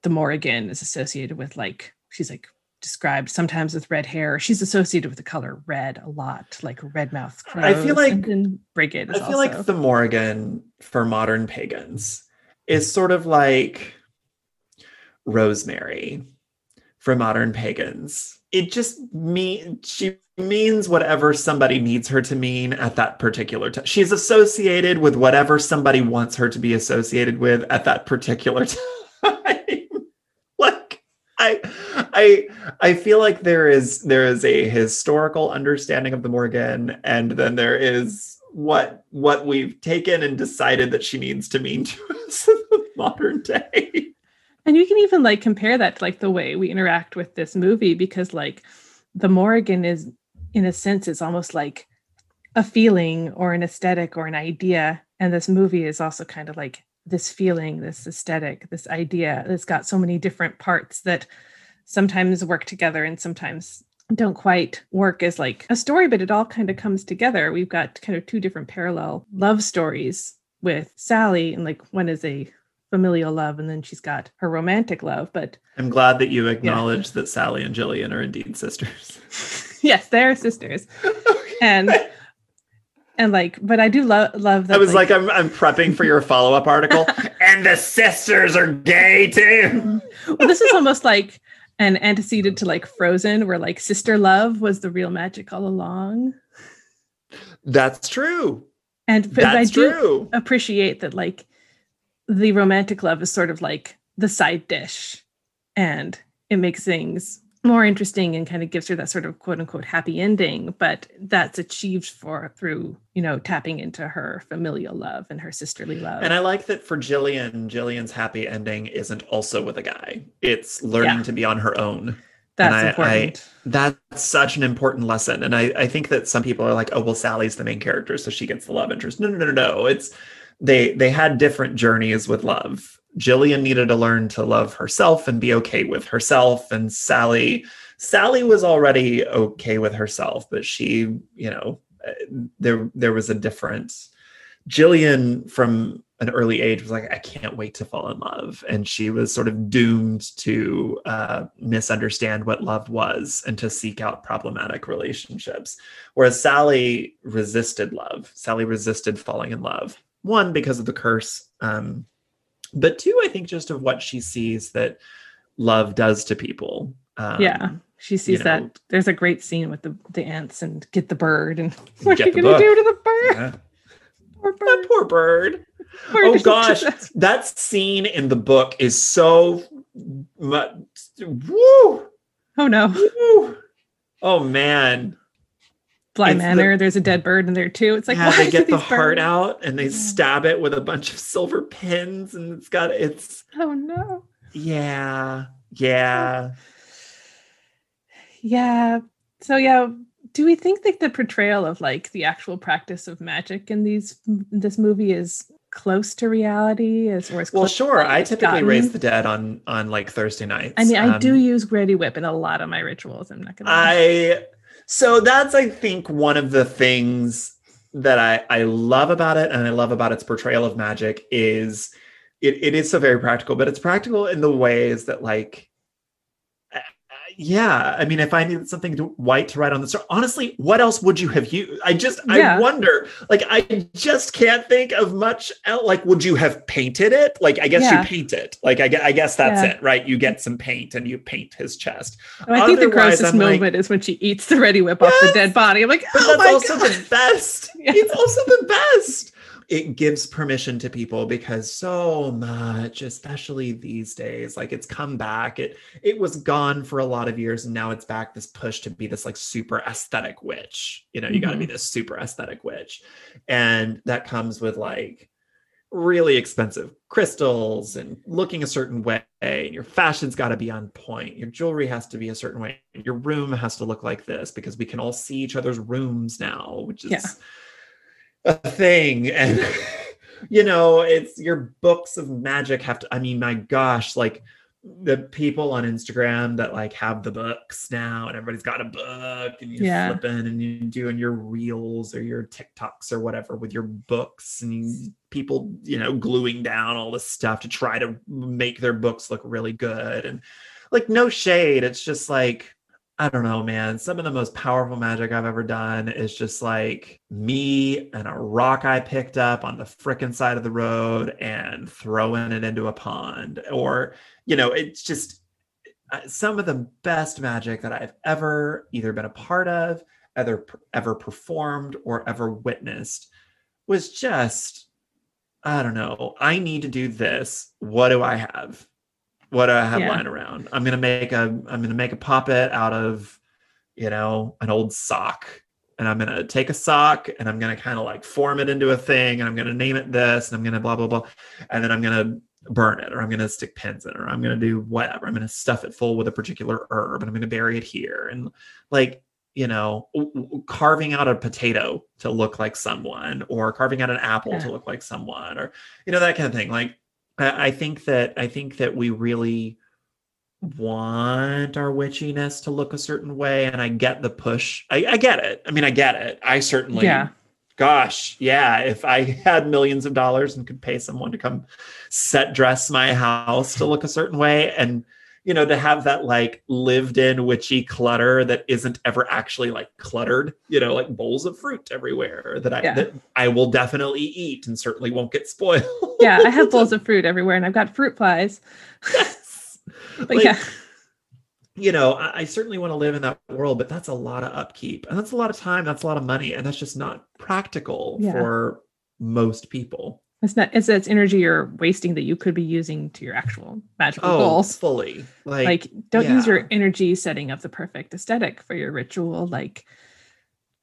the Morrigan is associated with like she's like described sometimes with red hair. She's associated with the color red a lot, like red mouth crows. I feel like- and Brigid I feel also like the Morrigan for modern pagans is sort of like Rosemary for modern pagans. It just mean she means whatever somebody needs her to mean at that particular time. She's associated with whatever somebody wants her to be associated with at that particular time. like I I I feel like there is there is a historical understanding of the Morrigan, and then there is what what we've taken and decided that she needs to mean to us in the modern day. And you can even like compare that to like the way we interact with this movie because like the Morrigan is in a sense is almost like a feeling or an aesthetic or an idea. And this movie is also kind of like this feeling, this aesthetic, this idea that's got so many different parts that sometimes work together and sometimes don't quite work as like a story, but it all kind of comes together. We've got kind of two different parallel love stories with Sally, and like one is a familial love, and then she's got her romantic love. But I'm glad that you acknowledge that Sally and Gillian are indeed sisters. yes, they're sisters, and and like, but I do love love that. I was like, I'm I'm prepping for your follow-up article. and the sisters are gay too. well, this is almost like an antecedent to like Frozen, where like sister love was the real magic all along. That's true. And but I do true. appreciate that like the romantic love is sort of like the side dish and it makes things more interesting and kind of gives her that sort of quote unquote happy ending but that's achieved for through you know tapping into her familial love and her sisterly love And I like that for Gillian, Gillian's happy ending isn't also with a guy. It's learning Yeah. to be on her own. that's I- important That's such an important lesson. And I, I think that some people are like, oh, well, Sally's the main character, so she gets the love interest. No, no, no, no, no. It's they they had different journeys with love. Gillian needed to learn to love herself and be okay with herself. And Sally, Sally was already okay with herself, but she, you know, uh, there there was a difference. Gillian from an early age was like, I can't wait to fall in love. And she was sort of doomed to uh, misunderstand what love was and to seek out problematic relationships. Whereas Sally resisted love. Sally resisted falling in love. One, because of the curse. Um, but two, I think just of what she sees that love does to people. Um, yeah she sees know, that there's a great scene with the the aunts and get the bird and what she the gonna book. do to the bird yeah. Poor That bird. poor bird. oh gosh, that scene in the book is so much. Woo! Oh no. Woo! Oh man. Bly It's the- there's a dead bird in there too. It's like yeah, they get the heart birds- out and they stab it with a bunch of silver pins, and it's got it's Oh no. yeah, yeah. Yeah. So yeah, do we think that the portrayal of like the actual practice of magic in these this movie is close to reality as or as Well, sure. I typically raise the dead on on like Thursday nights. I mean, I do Um, use Reddi-wip in a lot of my rituals. I'm not gonna lie. I so that's I think one of the things that I I love about it and I love about its portrayal of magic is it, it is so very practical, but it's practical in the ways that like yeah, I mean, if I needed something to, white to write on the honestly, what else would you have used? I just, Yeah. I wonder, like, I just can't think of much else. Like, would you have painted it? Like, I guess Yeah. you paint it. Like, I, I guess that's Yeah. it, right? You get some paint and you paint his chest. Oh, I think the grossest I'm like- moment is when she eats the Reddi-wip off the dead body. I'm like, But oh that's my also god. the best. It's also the best. It gives permission to people because so much, especially these days, like it's come back. It it was gone for a lot of years, and now it's back. This push to be this like super aesthetic witch. You know, you got to be Mm-hmm. this super aesthetic witch, and that comes with like really expensive crystals and looking a certain way. And your fashion's got to be on point. Your jewelry has to be a certain way. Your room has to look like this because we can all see each other's rooms now, which is Yeah. A thing. And you know, it's your books of magic have to. I mean, my gosh, like the people on Instagram that like have the books now, and everybody's got a book, and you're Yeah. flipping and you're doing your reels or your TikToks or whatever with your books, and you, people, you know, gluing down all this stuff to try to make their books look really good. And like, no shade, it's just like. I don't know, man. Some of the most powerful magic I've ever done is just like me and a rock I picked up on the frickin' side of the road and throwing it into a pond. Or, you know, it's just uh, some of the best magic that I've ever either been a part of, ever ever performed, or ever witnessed was just, I don't know. I need to do this. What do I have? What do I have Yeah. lying around? I'm gonna make a I'm gonna make a puppet out of, you know, an old sock. And I'm gonna take a sock and I'm gonna kind of like form it into a thing and I'm gonna name it this and I'm gonna blah blah blah. And then I'm gonna burn it or I'm gonna stick pins in it or I'm gonna do whatever. I'm gonna stuff it full with a particular herb and I'm gonna bury it here. And like, you know, carving out a potato to look like someone or carving out an apple Yeah. to look like someone or you know that kind of thing. Like I, I think that I think that we really want our witchiness to look a certain way and i get the push. I, I get it. I mean i get it. I certainly Yeah. gosh yeah if i had millions of dollars and could pay someone to come set dress my house to look a certain way and you know to have that like lived in witchy clutter that isn't ever actually like cluttered you know like bowls of fruit everywhere that i Yeah. that i will definitely eat and certainly won't get spoiled Yeah, I have bowls of fruit everywhere and I've got fruit pies. Yes. But Like, yeah. you know, I, I certainly want to live in that world, but that's a lot of upkeep and that's a lot of time. That's a lot of money. And that's just not practical Yeah. for most people. It's not it's it's energy you're wasting that you could be using to your actual magical Oh, goals. fully. Like, Like, don't use your energy setting up the perfect aesthetic for your ritual. Like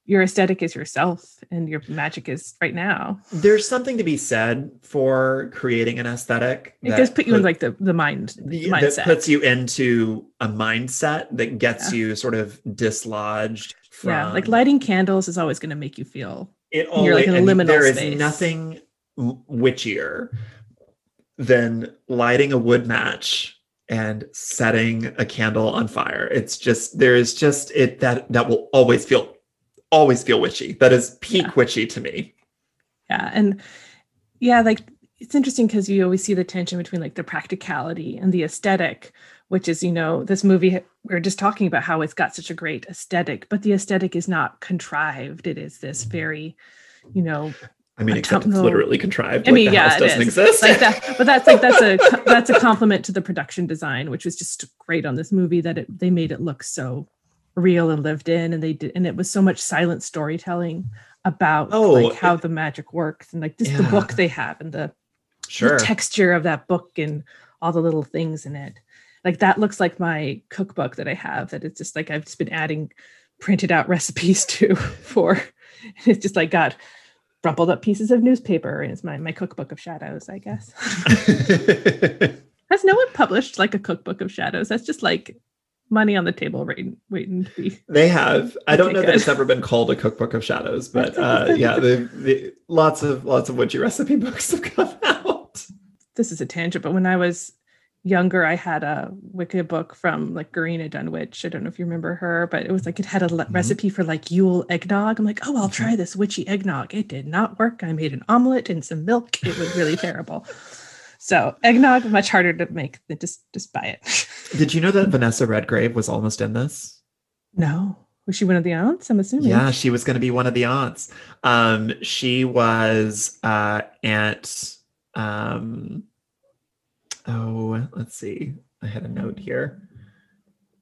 your aesthetic is yourself and your magic is right now. there's something to be said for creating an aesthetic. It that does put you in like the, the mind the- mindset. that puts you into a mindset that gets Yeah. you sort of dislodged from yeah, like lighting candles is always going to make you feel it You're, like, in a liminal there is space. nothing w- witchier than lighting a wood match and setting a candle on fire. It's just there is just it that that will always feel always feel witchy. That is peak Yeah. witchy to me. Yeah and yeah like it's interesting because you always see the tension between like the practicality and the aesthetic which is you know this movie we are just talking about how it's got such a great aesthetic but the aesthetic is not contrived. It is this mm-hmm. very you know i mean I except it's know. literally contrived I mean, like the yeah, house it doesn't is. exist like that but that's like that's a that's a compliment to the production design which was just great on this movie that it they made it look so real and lived in and they did and it was so much silent storytelling about Oh, like how it- the magic works and like just the book they have and the, the texture of that book and all the little things in it. Like that looks like my cookbook that I have that it's just like I've just been adding printed out recipes to for it's just like got rumpled up pieces of newspaper it's my my cookbook of shadows, I guess. Has no one published like a cookbook of shadows? That's just like money on the table waiting waiting to be They have. I don't know that it's ever been called a cookbook of shadows, but uh, yeah, the, the lots of lots of witchy recipe books have come out. this is a tangent, but when I was younger, I had a Wicca book from like Gerina Dunwich. I don't know if you remember her, but it was like it had a le- Mhm. recipe for like Yule eggnog. I'm like, oh, I'll try this witchy eggnog. It did not work. I made an omelet and some milk. It was really terrible. So eggnog much harder to make than just just buy it. Did you know that Vanessa Redgrave was almost in this? no, was she one of the aunts? I'm assuming. Yeah, she was going to be one of the aunts. Um, she was uh, Aunt. Um, oh, let's see. I had a note here.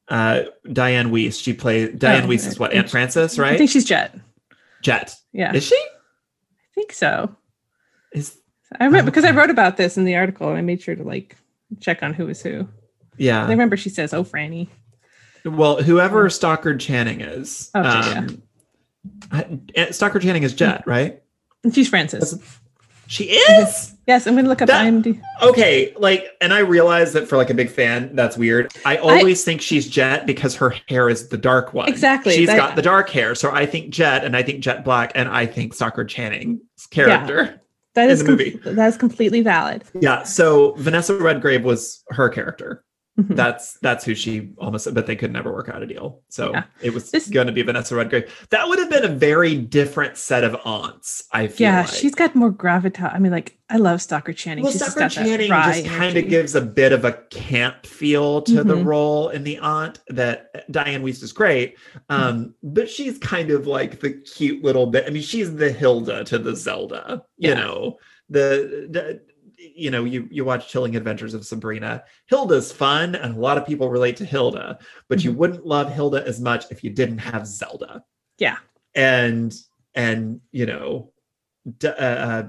Uh, Diane Wiest. She played Diane Oh, Wiest is what Aunt Frances, right? I think she's Jet. Jet. Yeah, Is she? I think so. Is I remember because I wrote about this in the article and I made sure to like check on who is who. yeah. I remember she says, "Oh, Franny." Well, whoever Stockard Channing is. Okay, yeah. um, Aunt Stockard Channing is Jet, right? She's Frances. She is. Yes, I'm going to look up That- IMDb. Okay, like, and I realize that for like a big fan, that's weird. I always think she's Jet because her hair is the dark one. Exactly, She's that- got the dark hair, so I think Jet, and I think Jet Black, and I think Stockard Channing's character. That in is the com- movie. that is completely valid. Yeah. So Vanessa Redgrave was her character. Mhm. That's that's who she almost, but they could never work out a deal. So Yeah. it was This- going to be Vanessa Redgrave. That would have been a very different set of aunts. I feel. yeah, like. she's got more gravitas. I mean, like I love Stockard Channing. Well, she's just got that Channing just kind of gives a bit of a camp feel to the Mhm. role in the aunt that Diane Wiest is great. Um, but she's kind of like the cute little bit. I mean, she's the Hilda to the Zelda, you Yeah. know, the, the you know, you you watch Chilling Adventures of Sabrina. Hilda's fun, and a lot of people relate to Hilda, but you Mhm. wouldn't love Hilda as much if you didn't have Zelda Yeah, and and you know D- uh,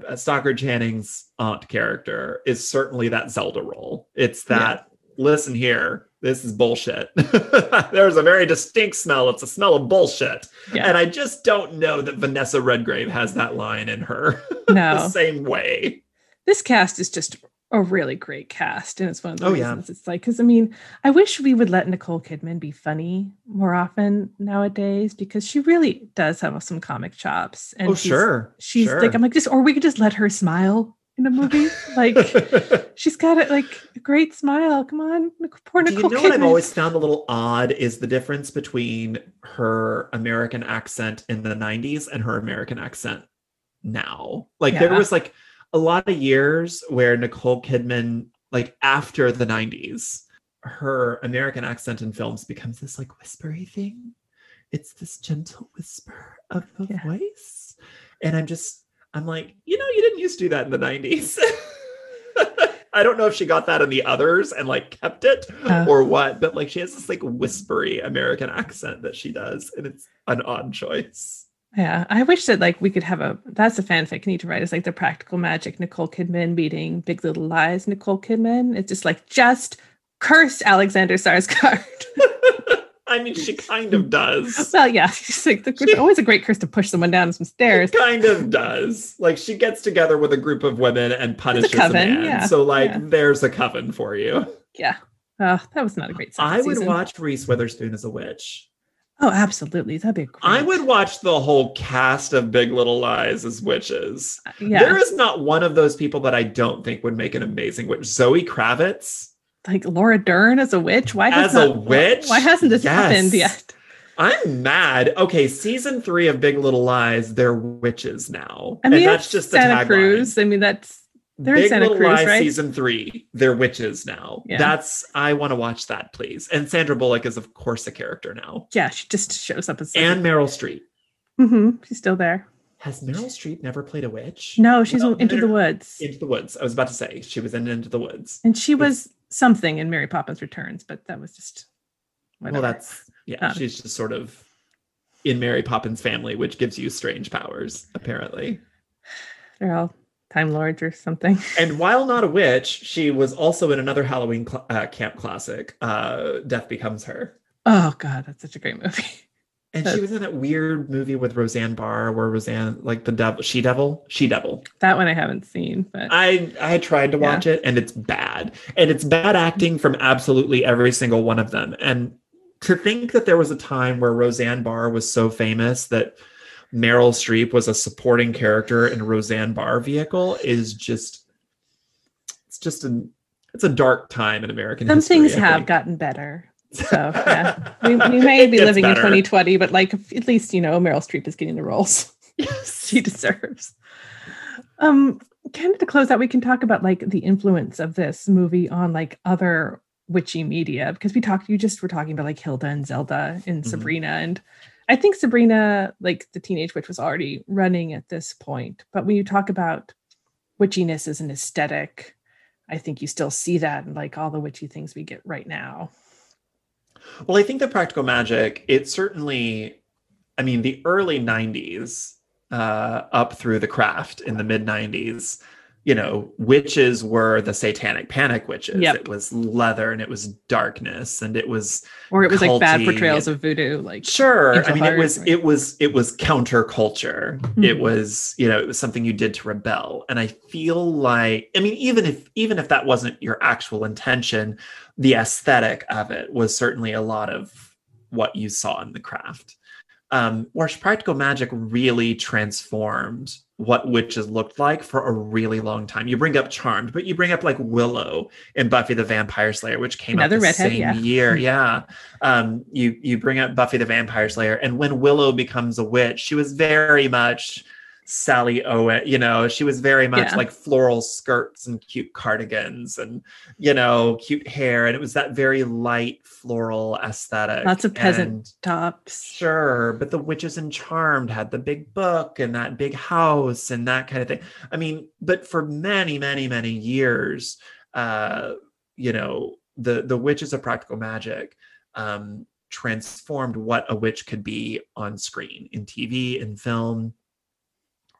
uh, Stockard Channing's aunt character is certainly that Zelda role. It's that listen here, this is bullshit. There's a very distinct smell. It's a smell of bullshit, Yeah. and I just don't know that Vanessa Redgrave has that line in her the no, same way. This cast is just a really great cast, and it's one of the Oh, yeah. reasons it's like because I mean, I wish we would let Nicole Kidman be funny more often nowadays because she really does have some comic chops. And oh she's- sure, she's sure. like I'm like just, or we could just let her smile in a movie, like. She's got it like a great smile. Come on, poor Do you Nicole know what I've Kidman. always found a little odd is the difference between her American accent in the 90s and her American accent now. Like there was like a lot of years where Nicole Kidman, like after the 90s, her American accent in films becomes this like whispery thing. It's this gentle whisper of a Yeah. voice. And I'm just, I'm like, you know, you didn't used to do that in the 90s. I don't know if she got that in the others and like kept it Uh. or what, but like she has this like whispery American accent that she does, and it's an odd choice. Yeah, I wish that like we could have a. That's a fanfic I need to write. It's like the practical magic Nicole Kidman meeting Big Little Lies Nicole Kidman. It's just like just curse Alexander Skarsgard. I mean, she kind of does. well, yeah, she's like the, it's always a great curse to push someone down some stairs. Kind of does. Like she gets together with a group of women and punishes a, coven, man. yeah, So like, yeah. there's a coven for you. Yeah, oh, that was not a great. I would season. watch Reese Witherspoon as a witch. Oh, absolutely, that'd be great. I would watch the whole cast of Big Little Lies as witches. Uh, yeah, There is not one of those people that I don't think would make an amazing witch. Zoe Kravitz. like Laura Dern as a witch. Why has As a witch? Why hasn't this happened yet? I'm mad. Okay, season three of Big Little Lies, they're witches now. I mean, and that's just the Santa. Cruz. I mean, that's they're in Big Santa Little Cruz, Lies right? season three, they're witches now. Yeah. That's I want to watch that, please. And Sandra Bullock is of course a character now. yeah. She just shows up as And Meryl Streep. Mm-hmm. she's still there. Has Meryl Streep never played a witch? No, she's Well, in Into the Woods, Into the Woods. I was about to say she was in Into the Woods. and she was something in Mary Poppins Returns, but that was just Well, that's yeah. Um, she's just sort of in Mary Poppins family, which gives you strange powers, apparently. They're all Time Lords or something. And while not a witch, she was also in another Halloween cl- uh, camp classic, uh, Death Becomes Her. Oh God, that's such a great movie. And she was in that weird movie with Roseanne Barr, where Roseanne, like the devil, she devil, she devil. That one I haven't seen, but I I tried to watch it, and it's bad, and it's bad acting from absolutely every single one of them. And to think that there was a time where Roseanne Barr was so famous that Meryl Streep was a supporting character in a Roseanne Barr vehicle is just it's just a it's a dark time in American some history. things have gotten better. So yeah, we, we may be living better. in 2020, but like at least you know Meryl Streep is getting the roles she deserves. Um, kind of to close out, we can talk about like the influence of this movie on like other witchy media because we talked. You just were talking about like Hilda and Zelda and Mhm. Sabrina, and I think Sabrina, like the Teenage Witch, was already running at this point. But when you talk about witchiness as an aesthetic, I think you still see that in like all the witchy things we get right now. Well, I think the practical magic, it certainly, I mean, the early 90s uh, up through the craft in the mid 90s, you know, witches were the satanic panic witches. Yep. It was leather and it was darkness and it was Or it was like bad portrayals and- of voodoo, like Sure. I mean, it was it was it was counterculture. It Mhm. was you know it was something you did to rebel, and I feel like I mean even if even if that wasn't your actual intention, the aesthetic of it was certainly a lot of what you saw in the craft. Um, whereas practical magic really transformed what witches looked like for a really long time. You bring up Charmed, but you bring up like Willow in Buffy the Vampire Slayer, which came Another out the redhead, same yeah. year. Yeah. Um, you you bring up Buffy the Vampire Slayer, and when Willow becomes a witch, she was very much Sally Owen. You know, she was very much Yeah. like floral skirts and cute cardigans, and you know, cute hair, and it was that very light floral aesthetic. lots of peasant And- tops. Sure, but the witches in Charmed had the big book and that big house and that kind of thing. I mean, but for many, many, many years, uh, you know, the the witches of practical magic um, transformed what a witch could be on screen, in TV, in film,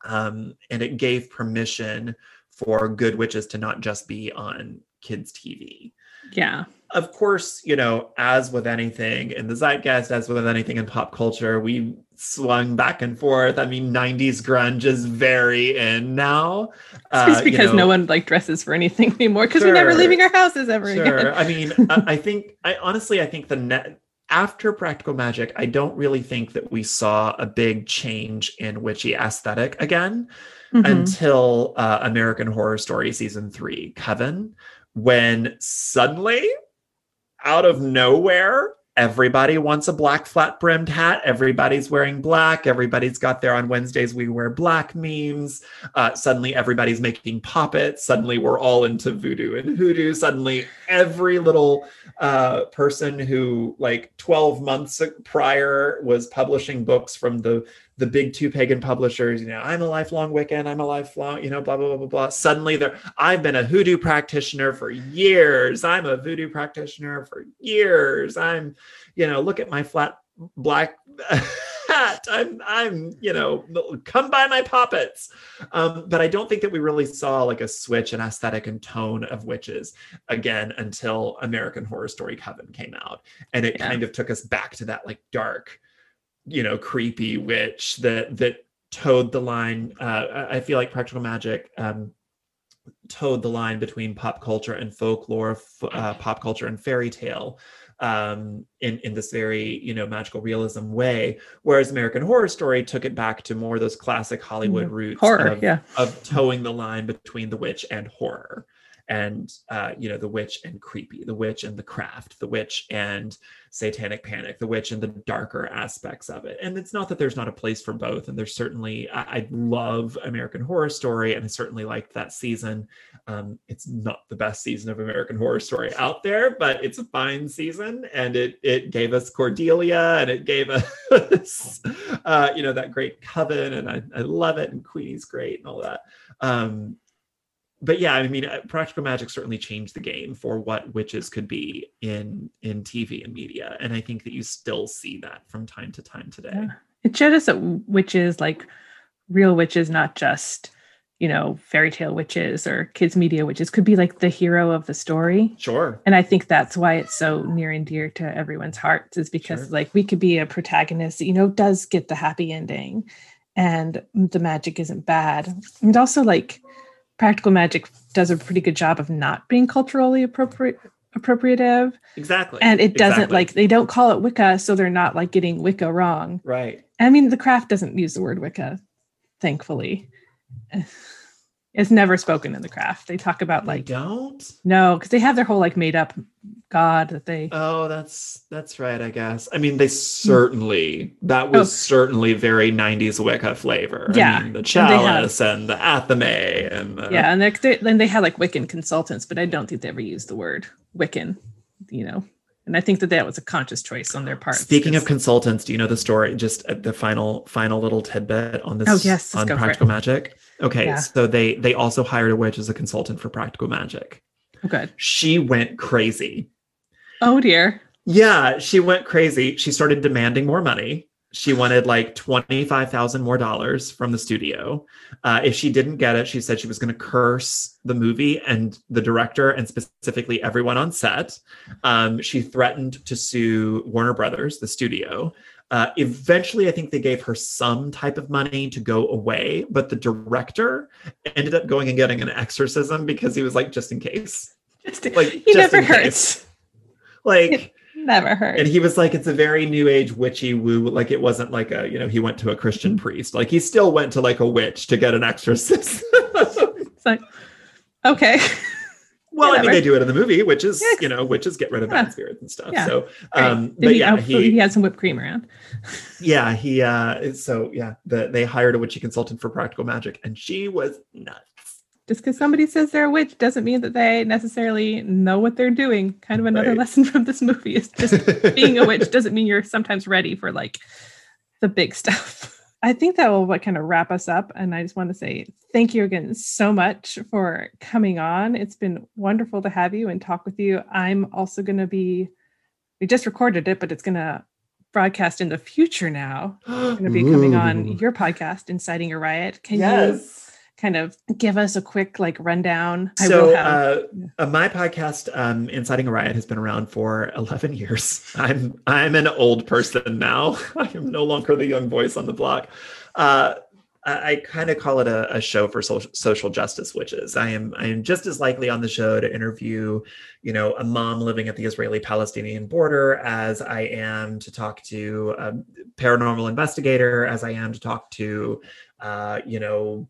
um, and it gave permission for good witches to not just be on kids' TV Yeah. of course, you know, as with anything in the zeitgeist, as with anything in pop culture, we swung back and forth. I mean, 90s grunge is very in now. Uh, It's you because know, no one like dresses for anything anymore because we're never leaving our houses ever Sure. again. I mean, I, I think, I honestly, I think the net after practical magic, I don't really think that we saw a big change in witchy aesthetic again Mhm. until uh, American Horror Story season three, Coven, when suddenly, out of nowhere, everybody wants a black flat brimmed hat. Everybody's wearing black. Everybody's got their on Wednesdays we wear black memes. Uh, suddenly, everybody's making poppets. Suddenly, we're all into voodoo and hoodoo. Suddenly, every little uh, person who, like 12 months prior, was publishing books from the the big two pagan publishers, you know, I'm a lifelong Wiccan, I'm a lifelong, you know, blah, blah, blah, blah, blah. Suddenly they're, I've been a hoodoo practitioner for years. I'm a voodoo practitioner for years. I'm, you know, look at my flat black hat. I'm, I'm, you know, come by my puppets. Um, but I don't think that we really saw like a switch in aesthetic and tone of witches again until American Horror Story Coven came out. And it Yeah. kind of took us back to that like dark, you know creepy witch that that towed the line uh i feel like practical magic um towed the line between pop culture and folklore uh, pop culture and fairy tale um in in this very you know magical realism way. Whereas american horror story took it back to more those classic hollywood roots Horror, of, yeah. of towing the line between the witch and horror and uh, you know the witch and creepy the witch and the craft the witch and satanic panic the witch and the darker aspects of it. And it's not that there's not a place for both and there's certainly i, I love american horror story and i certainly liked that season. Um, it's not the best season of american horror story out there but it's a fine season and it it gave us cordelia and it gave us uh, you know that great coven and I, I love it and queenie's great and all that. Um, but yeah, I mean, uh, practical magic certainly changed the game for what witches could be in in TV and media, and I think that you still see that from time to time today. Yeah. It showed us that witches, like real witches, not just you know fairy tale witches or kids media witches, could be like the hero of the story. Sure. And I think that's why it's so near and dear to everyone's hearts, is because Sure. like we could be a protagonist that you know does get the happy ending, and the magic isn't bad, and also like practical magic does a pretty good job of not being culturally appropriate appropriative Exactly. and it doesn't Exactly. like they don't call it wicca so they're not like getting wicca wrong right. i mean the craft doesn't use the word wicca thankfully it's never spoken in the craft they talk about Like like don't. no because they have their whole like made up god that they Oh, that's that's right. I guess. I mean, they certainly mm. that was Oh. certainly very '90s Wicca flavor. I Yeah, mean, the and have- chalice and, the athame and the, yeah and they then they had like wiccan consultants but i don't think they ever used the word wiccan you know and i think that that was a conscious choice on their part Speaking of consultants, do you know the story? Just uh, the final final little tidbit on this Oh, yes, on practical magic. Okay, Yeah. so they they also hired a witch as a consultant for practical magic. oh good She went crazy. oh dear Yeah, she went crazy. She started demanding more money. She wanted like twenty-five thousand more dollars from the studio. Uh, if she didn't get it, she said she was going to curse the movie and the director, and specifically everyone on set. Um, she threatened to sue Warner Brothers, the studio. Uh, eventually, I think they gave her some type of money to go away, but the director ended up going and getting an exorcism because he was like, just in case, just like he just never in case. hurts. Like never hurts. and he was like it's a very new age witchy woo. Like it wasn't like a you know he went to a christian priest. Like he still went to like a witch to get an exorcism. It's like okay well i mean they do it in the movie witches Yeah. you know witches get rid of Yeah. bad spirits and stuff Yeah. so um Did but he, yeah oh, he, he had some whipped cream around yeah he uh so yeah the, they hired a witchy consultant for practical magic and she was nuts just because somebody says they're a witch doesn't mean that they necessarily know what they're doing kind of another Right. lesson from this movie is just being a witch doesn't mean you're sometimes ready for like the big stuff i think that will what kind of wrap us up and i just want to say thank you again so much for coming on. It's been wonderful to have you and talk with you. I'm also going to be we just recorded it but it's going to broadcast in the future now. I'm going to be coming on your podcast inciting a riot. Can you yes kind of give us a quick like rundown. I so will have uh, uh, my podcast um, inciting a riot has been around for 11 years. I'm i'm an old person now. I am no longer the young voice on the block. Uh, i, I kind of call it a, a show for social, social justice witches. I am i am just as likely on the show to interview you know a mom living at the israeli palestinian border as i am to talk to a paranormal investigator as i am to talk to uh, you know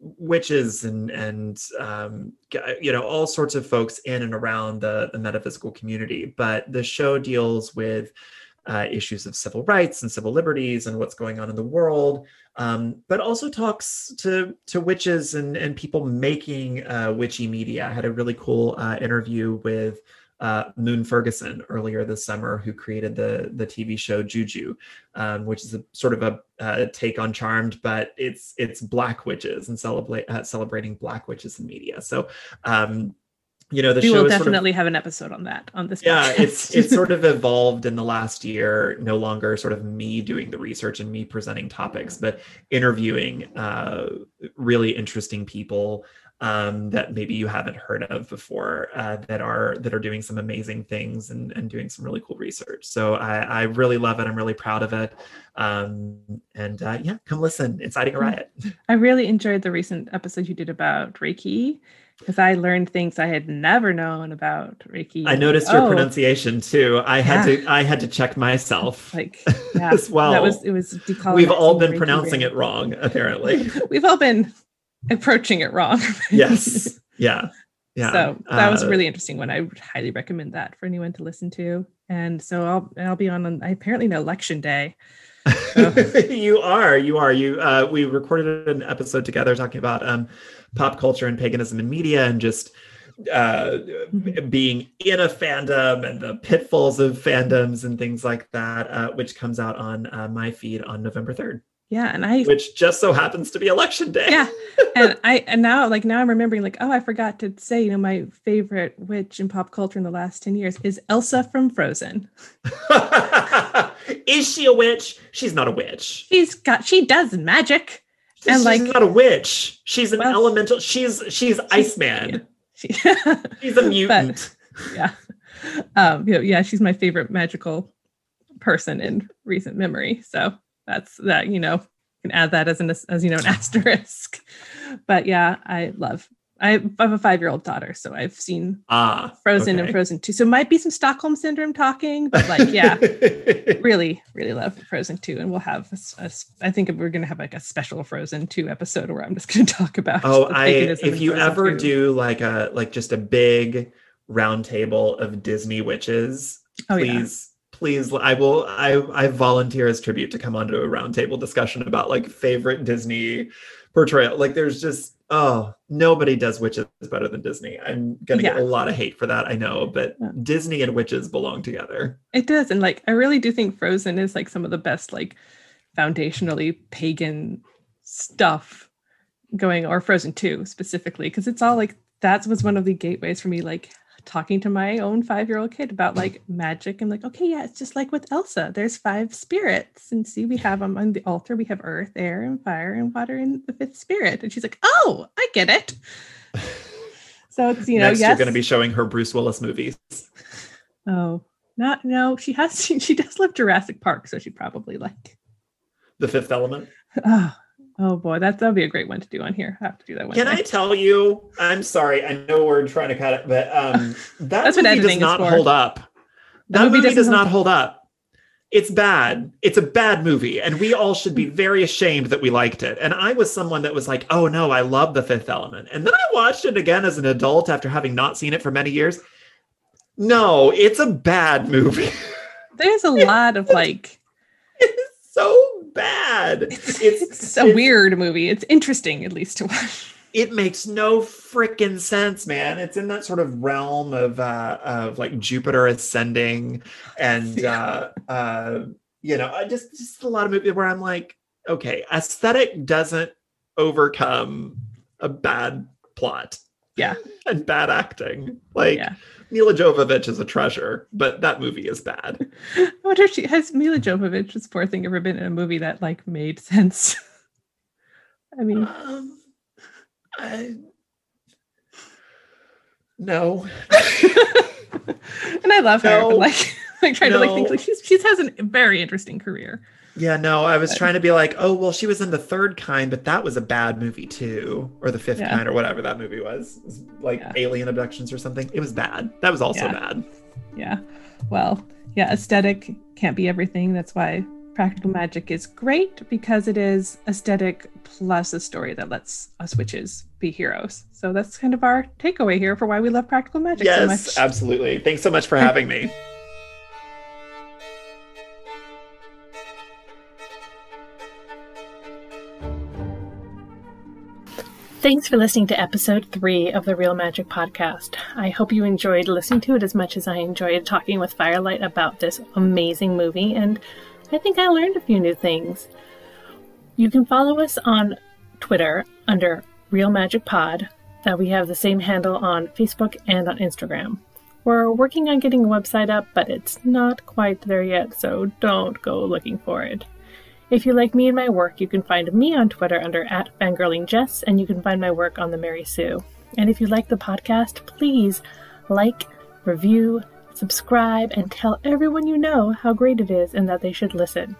witches and and um, you know all sorts of folks in and around the the metaphysical community. But the show deals with uh, issues of civil rights and civil liberties and what's going on in the world, um, but also talks to to witches and and people making uh, witchy media. I had a really cool uh, interview with. Uh, Moon Ferguson earlier this summer, who created the the TV show Juju, um, which is a sort of a uh, take on Charmed, but it's it's black witches and celebrate uh, celebrating black witches in media. So, um, you know, the we show will is sort of definitely have an episode on that on this yeah podcast. it's it's sort of evolved in the last year no longer sort of me doing the research and me presenting topics but interviewing uh, really interesting people um, that maybe you haven't heard of before uh, that are that are doing some amazing things and, and doing some really cool research. So I, I really love it. I'm really proud of it. Um, and uh, yeah come listen. Inciting a riot. I really enjoyed the recent episode you did about Reiki because I learned things I had never known about Reiki. i noticed your Oh, pronunciation too. I had Yeah. to i had to check myself Like, yeah, as well. that was it was We've all been Reiki pronouncing brain. it wrong, apparently. We've all been approaching it wrong. yes. Yeah. Yeah. So that was a Uh, really interesting one. I would highly recommend that for anyone to listen to. And so I'll I'll be on, on I apparently know election day. you are. You are. You. Uh, we recorded an episode together talking about um, pop culture and paganism in media, and just uh, being in a fandom and the pitfalls of fandoms and things like that, uh, which comes out on uh, my feed on November third, Yeah, and I which just so happens to be election day. yeah, and I and now like now I'm remembering like oh I forgot to say you know my favorite witch in pop culture in the last ten years is Elsa from Frozen. Is she a witch? She's not a witch. She's got she does magic. And she's like not a witch. She's an Well, elemental. She's she's Iceman. she, She's a mutant. yeah. Um yeah, yeah, she's my favorite magical person in recent memory. So that's that, you know, can add that as an as you know an asterisk. But yeah, I love I have a five year old daughter, so I've seen ah, Frozen okay. and Frozen 2. So might be some Stockholm syndrome talking, but like, yeah, really, really love Frozen 2. And we'll have, a a I think we're going to have like a special Frozen 2 episode where I'm just going to talk about. Oh, I if you Frozen ever 2. do like a like just a big round table of Disney witches, Oh, yeah. Please I will I I volunteer as tribute to come onto a roundtable discussion about like favorite Disney portrayal. Like there's just oh nobody does witches better than Disney. I'm gonna get a lot of hate for that, I know, but Yeah. Disney and witches belong together. It does. And like, I really do think Frozen is like some of the best, like, foundationally pagan stuff going, or Frozen 2 specifically, because it's all like, that was one of the gateways for me, like, talking to my own five year old kid about mm-hmm. like magic and like, okay, yeah, it's just like with Elsa. There's five spirits. And see, we have them on the altar. We have earth, air, and fire, and water, and the fifth spirit. And she's like, oh, I get it. So it's, you know, Next yes. you're gonna be showing her Bruce Willis movies. Oh, not no. She has she, she does love Jurassic Park, so she probably like. The fifth element. Oh, oh boy, that that'd be a great one to do on here. I have to do that one. Can I tell you? I'm sorry. I know we're trying to cut it, but um, that That's what movie does not hold up. The That movie movie, doesn't hold up. hold up. It's bad. It's a bad movie, and we all should be very ashamed that we liked it. And I was someone that was like, "Oh no, I love The Fifth Element," and then I watched it again as an adult after having not seen it for many years. No, it's a bad movie. There's a lot of like. it's so bad. It's, It's it's a weird movie. It's interesting, at least to watch. it makes no freaking sense, man. It's in that sort of realm of uh of like Jupiter ascending and uh uh you know, I just just a lot of movies where I'm like, okay, aesthetic doesn't overcome a bad plot. Yeah. And bad acting. Like Yeah. Milla Jovovich is a treasure, but that movie is bad. I wonder if she has Milla Jovovich, this poor thing, ever been in a movie that like made sense. I mean, Um, I no. and I love her, No. but like, like trying to like think like she's she has a very interesting career. Yeah, no, I was But- trying to be like, oh, well, she was in the third kind, but that was a bad movie too, or the fifth Yeah. kind, or whatever that movie was, It was like Yeah. alien abductions or something. It was bad. That was also Yeah. bad. Yeah. Well, yeah, aesthetic can't be everything. That's why practical magic is great because it is aesthetic plus a story that lets us witches be heroes. So that's kind of our takeaway here for why we love practical magic so Yes, much. absolutely. Thanks so much for having me. Thanks for listening to episode three of the Real Magic Podcast. I hope you enjoyed listening to it as much as I enjoyed talking with Fire Lyte about this amazing movie, and I think I learned a few new things. You can follow us on Twitter under Real Magic Pod, that we have the same handle on Facebook and on Instagram. We're working on getting a website up, but it's not quite there yet, so don't go looking for it. If you like me and my work, you can find me on Twitter under at fangirlingjess, and you can find my work on the Mary Sue. And if you like the podcast, please like, review, subscribe, and tell everyone you know how great it is and that they should listen.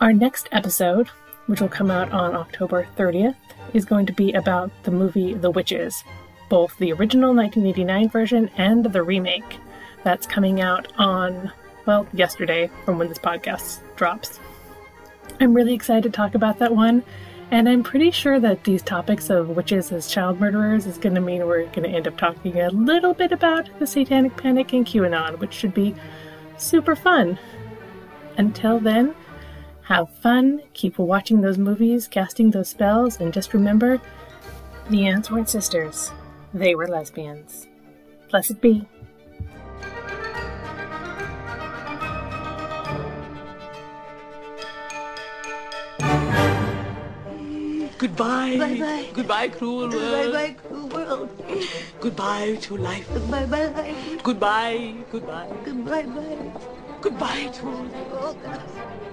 Our next episode, which will come out on October 30th, is going to be about the movie The Witches, both the original 1989 version and the remake. That's coming out on, well, yesterday from when this podcast drops. I'm really excited to talk about that one, and I'm pretty sure that these topics of witches as child murderers is going to mean we're going to end up talking a little bit about the Satanic Panic and QAnon, which should be super fun. Until then, have fun, keep watching those movies, casting those spells, and just remember the aunts weren't sisters, they were lesbians. Blessed be. Goodbye. Bye-bye. Goodbye, cruel world. Bye bye, cruel world. Goodbye to life. Goodbye, bye. Goodbye. Goodbye. Goodbye, bye. Goodbye to all.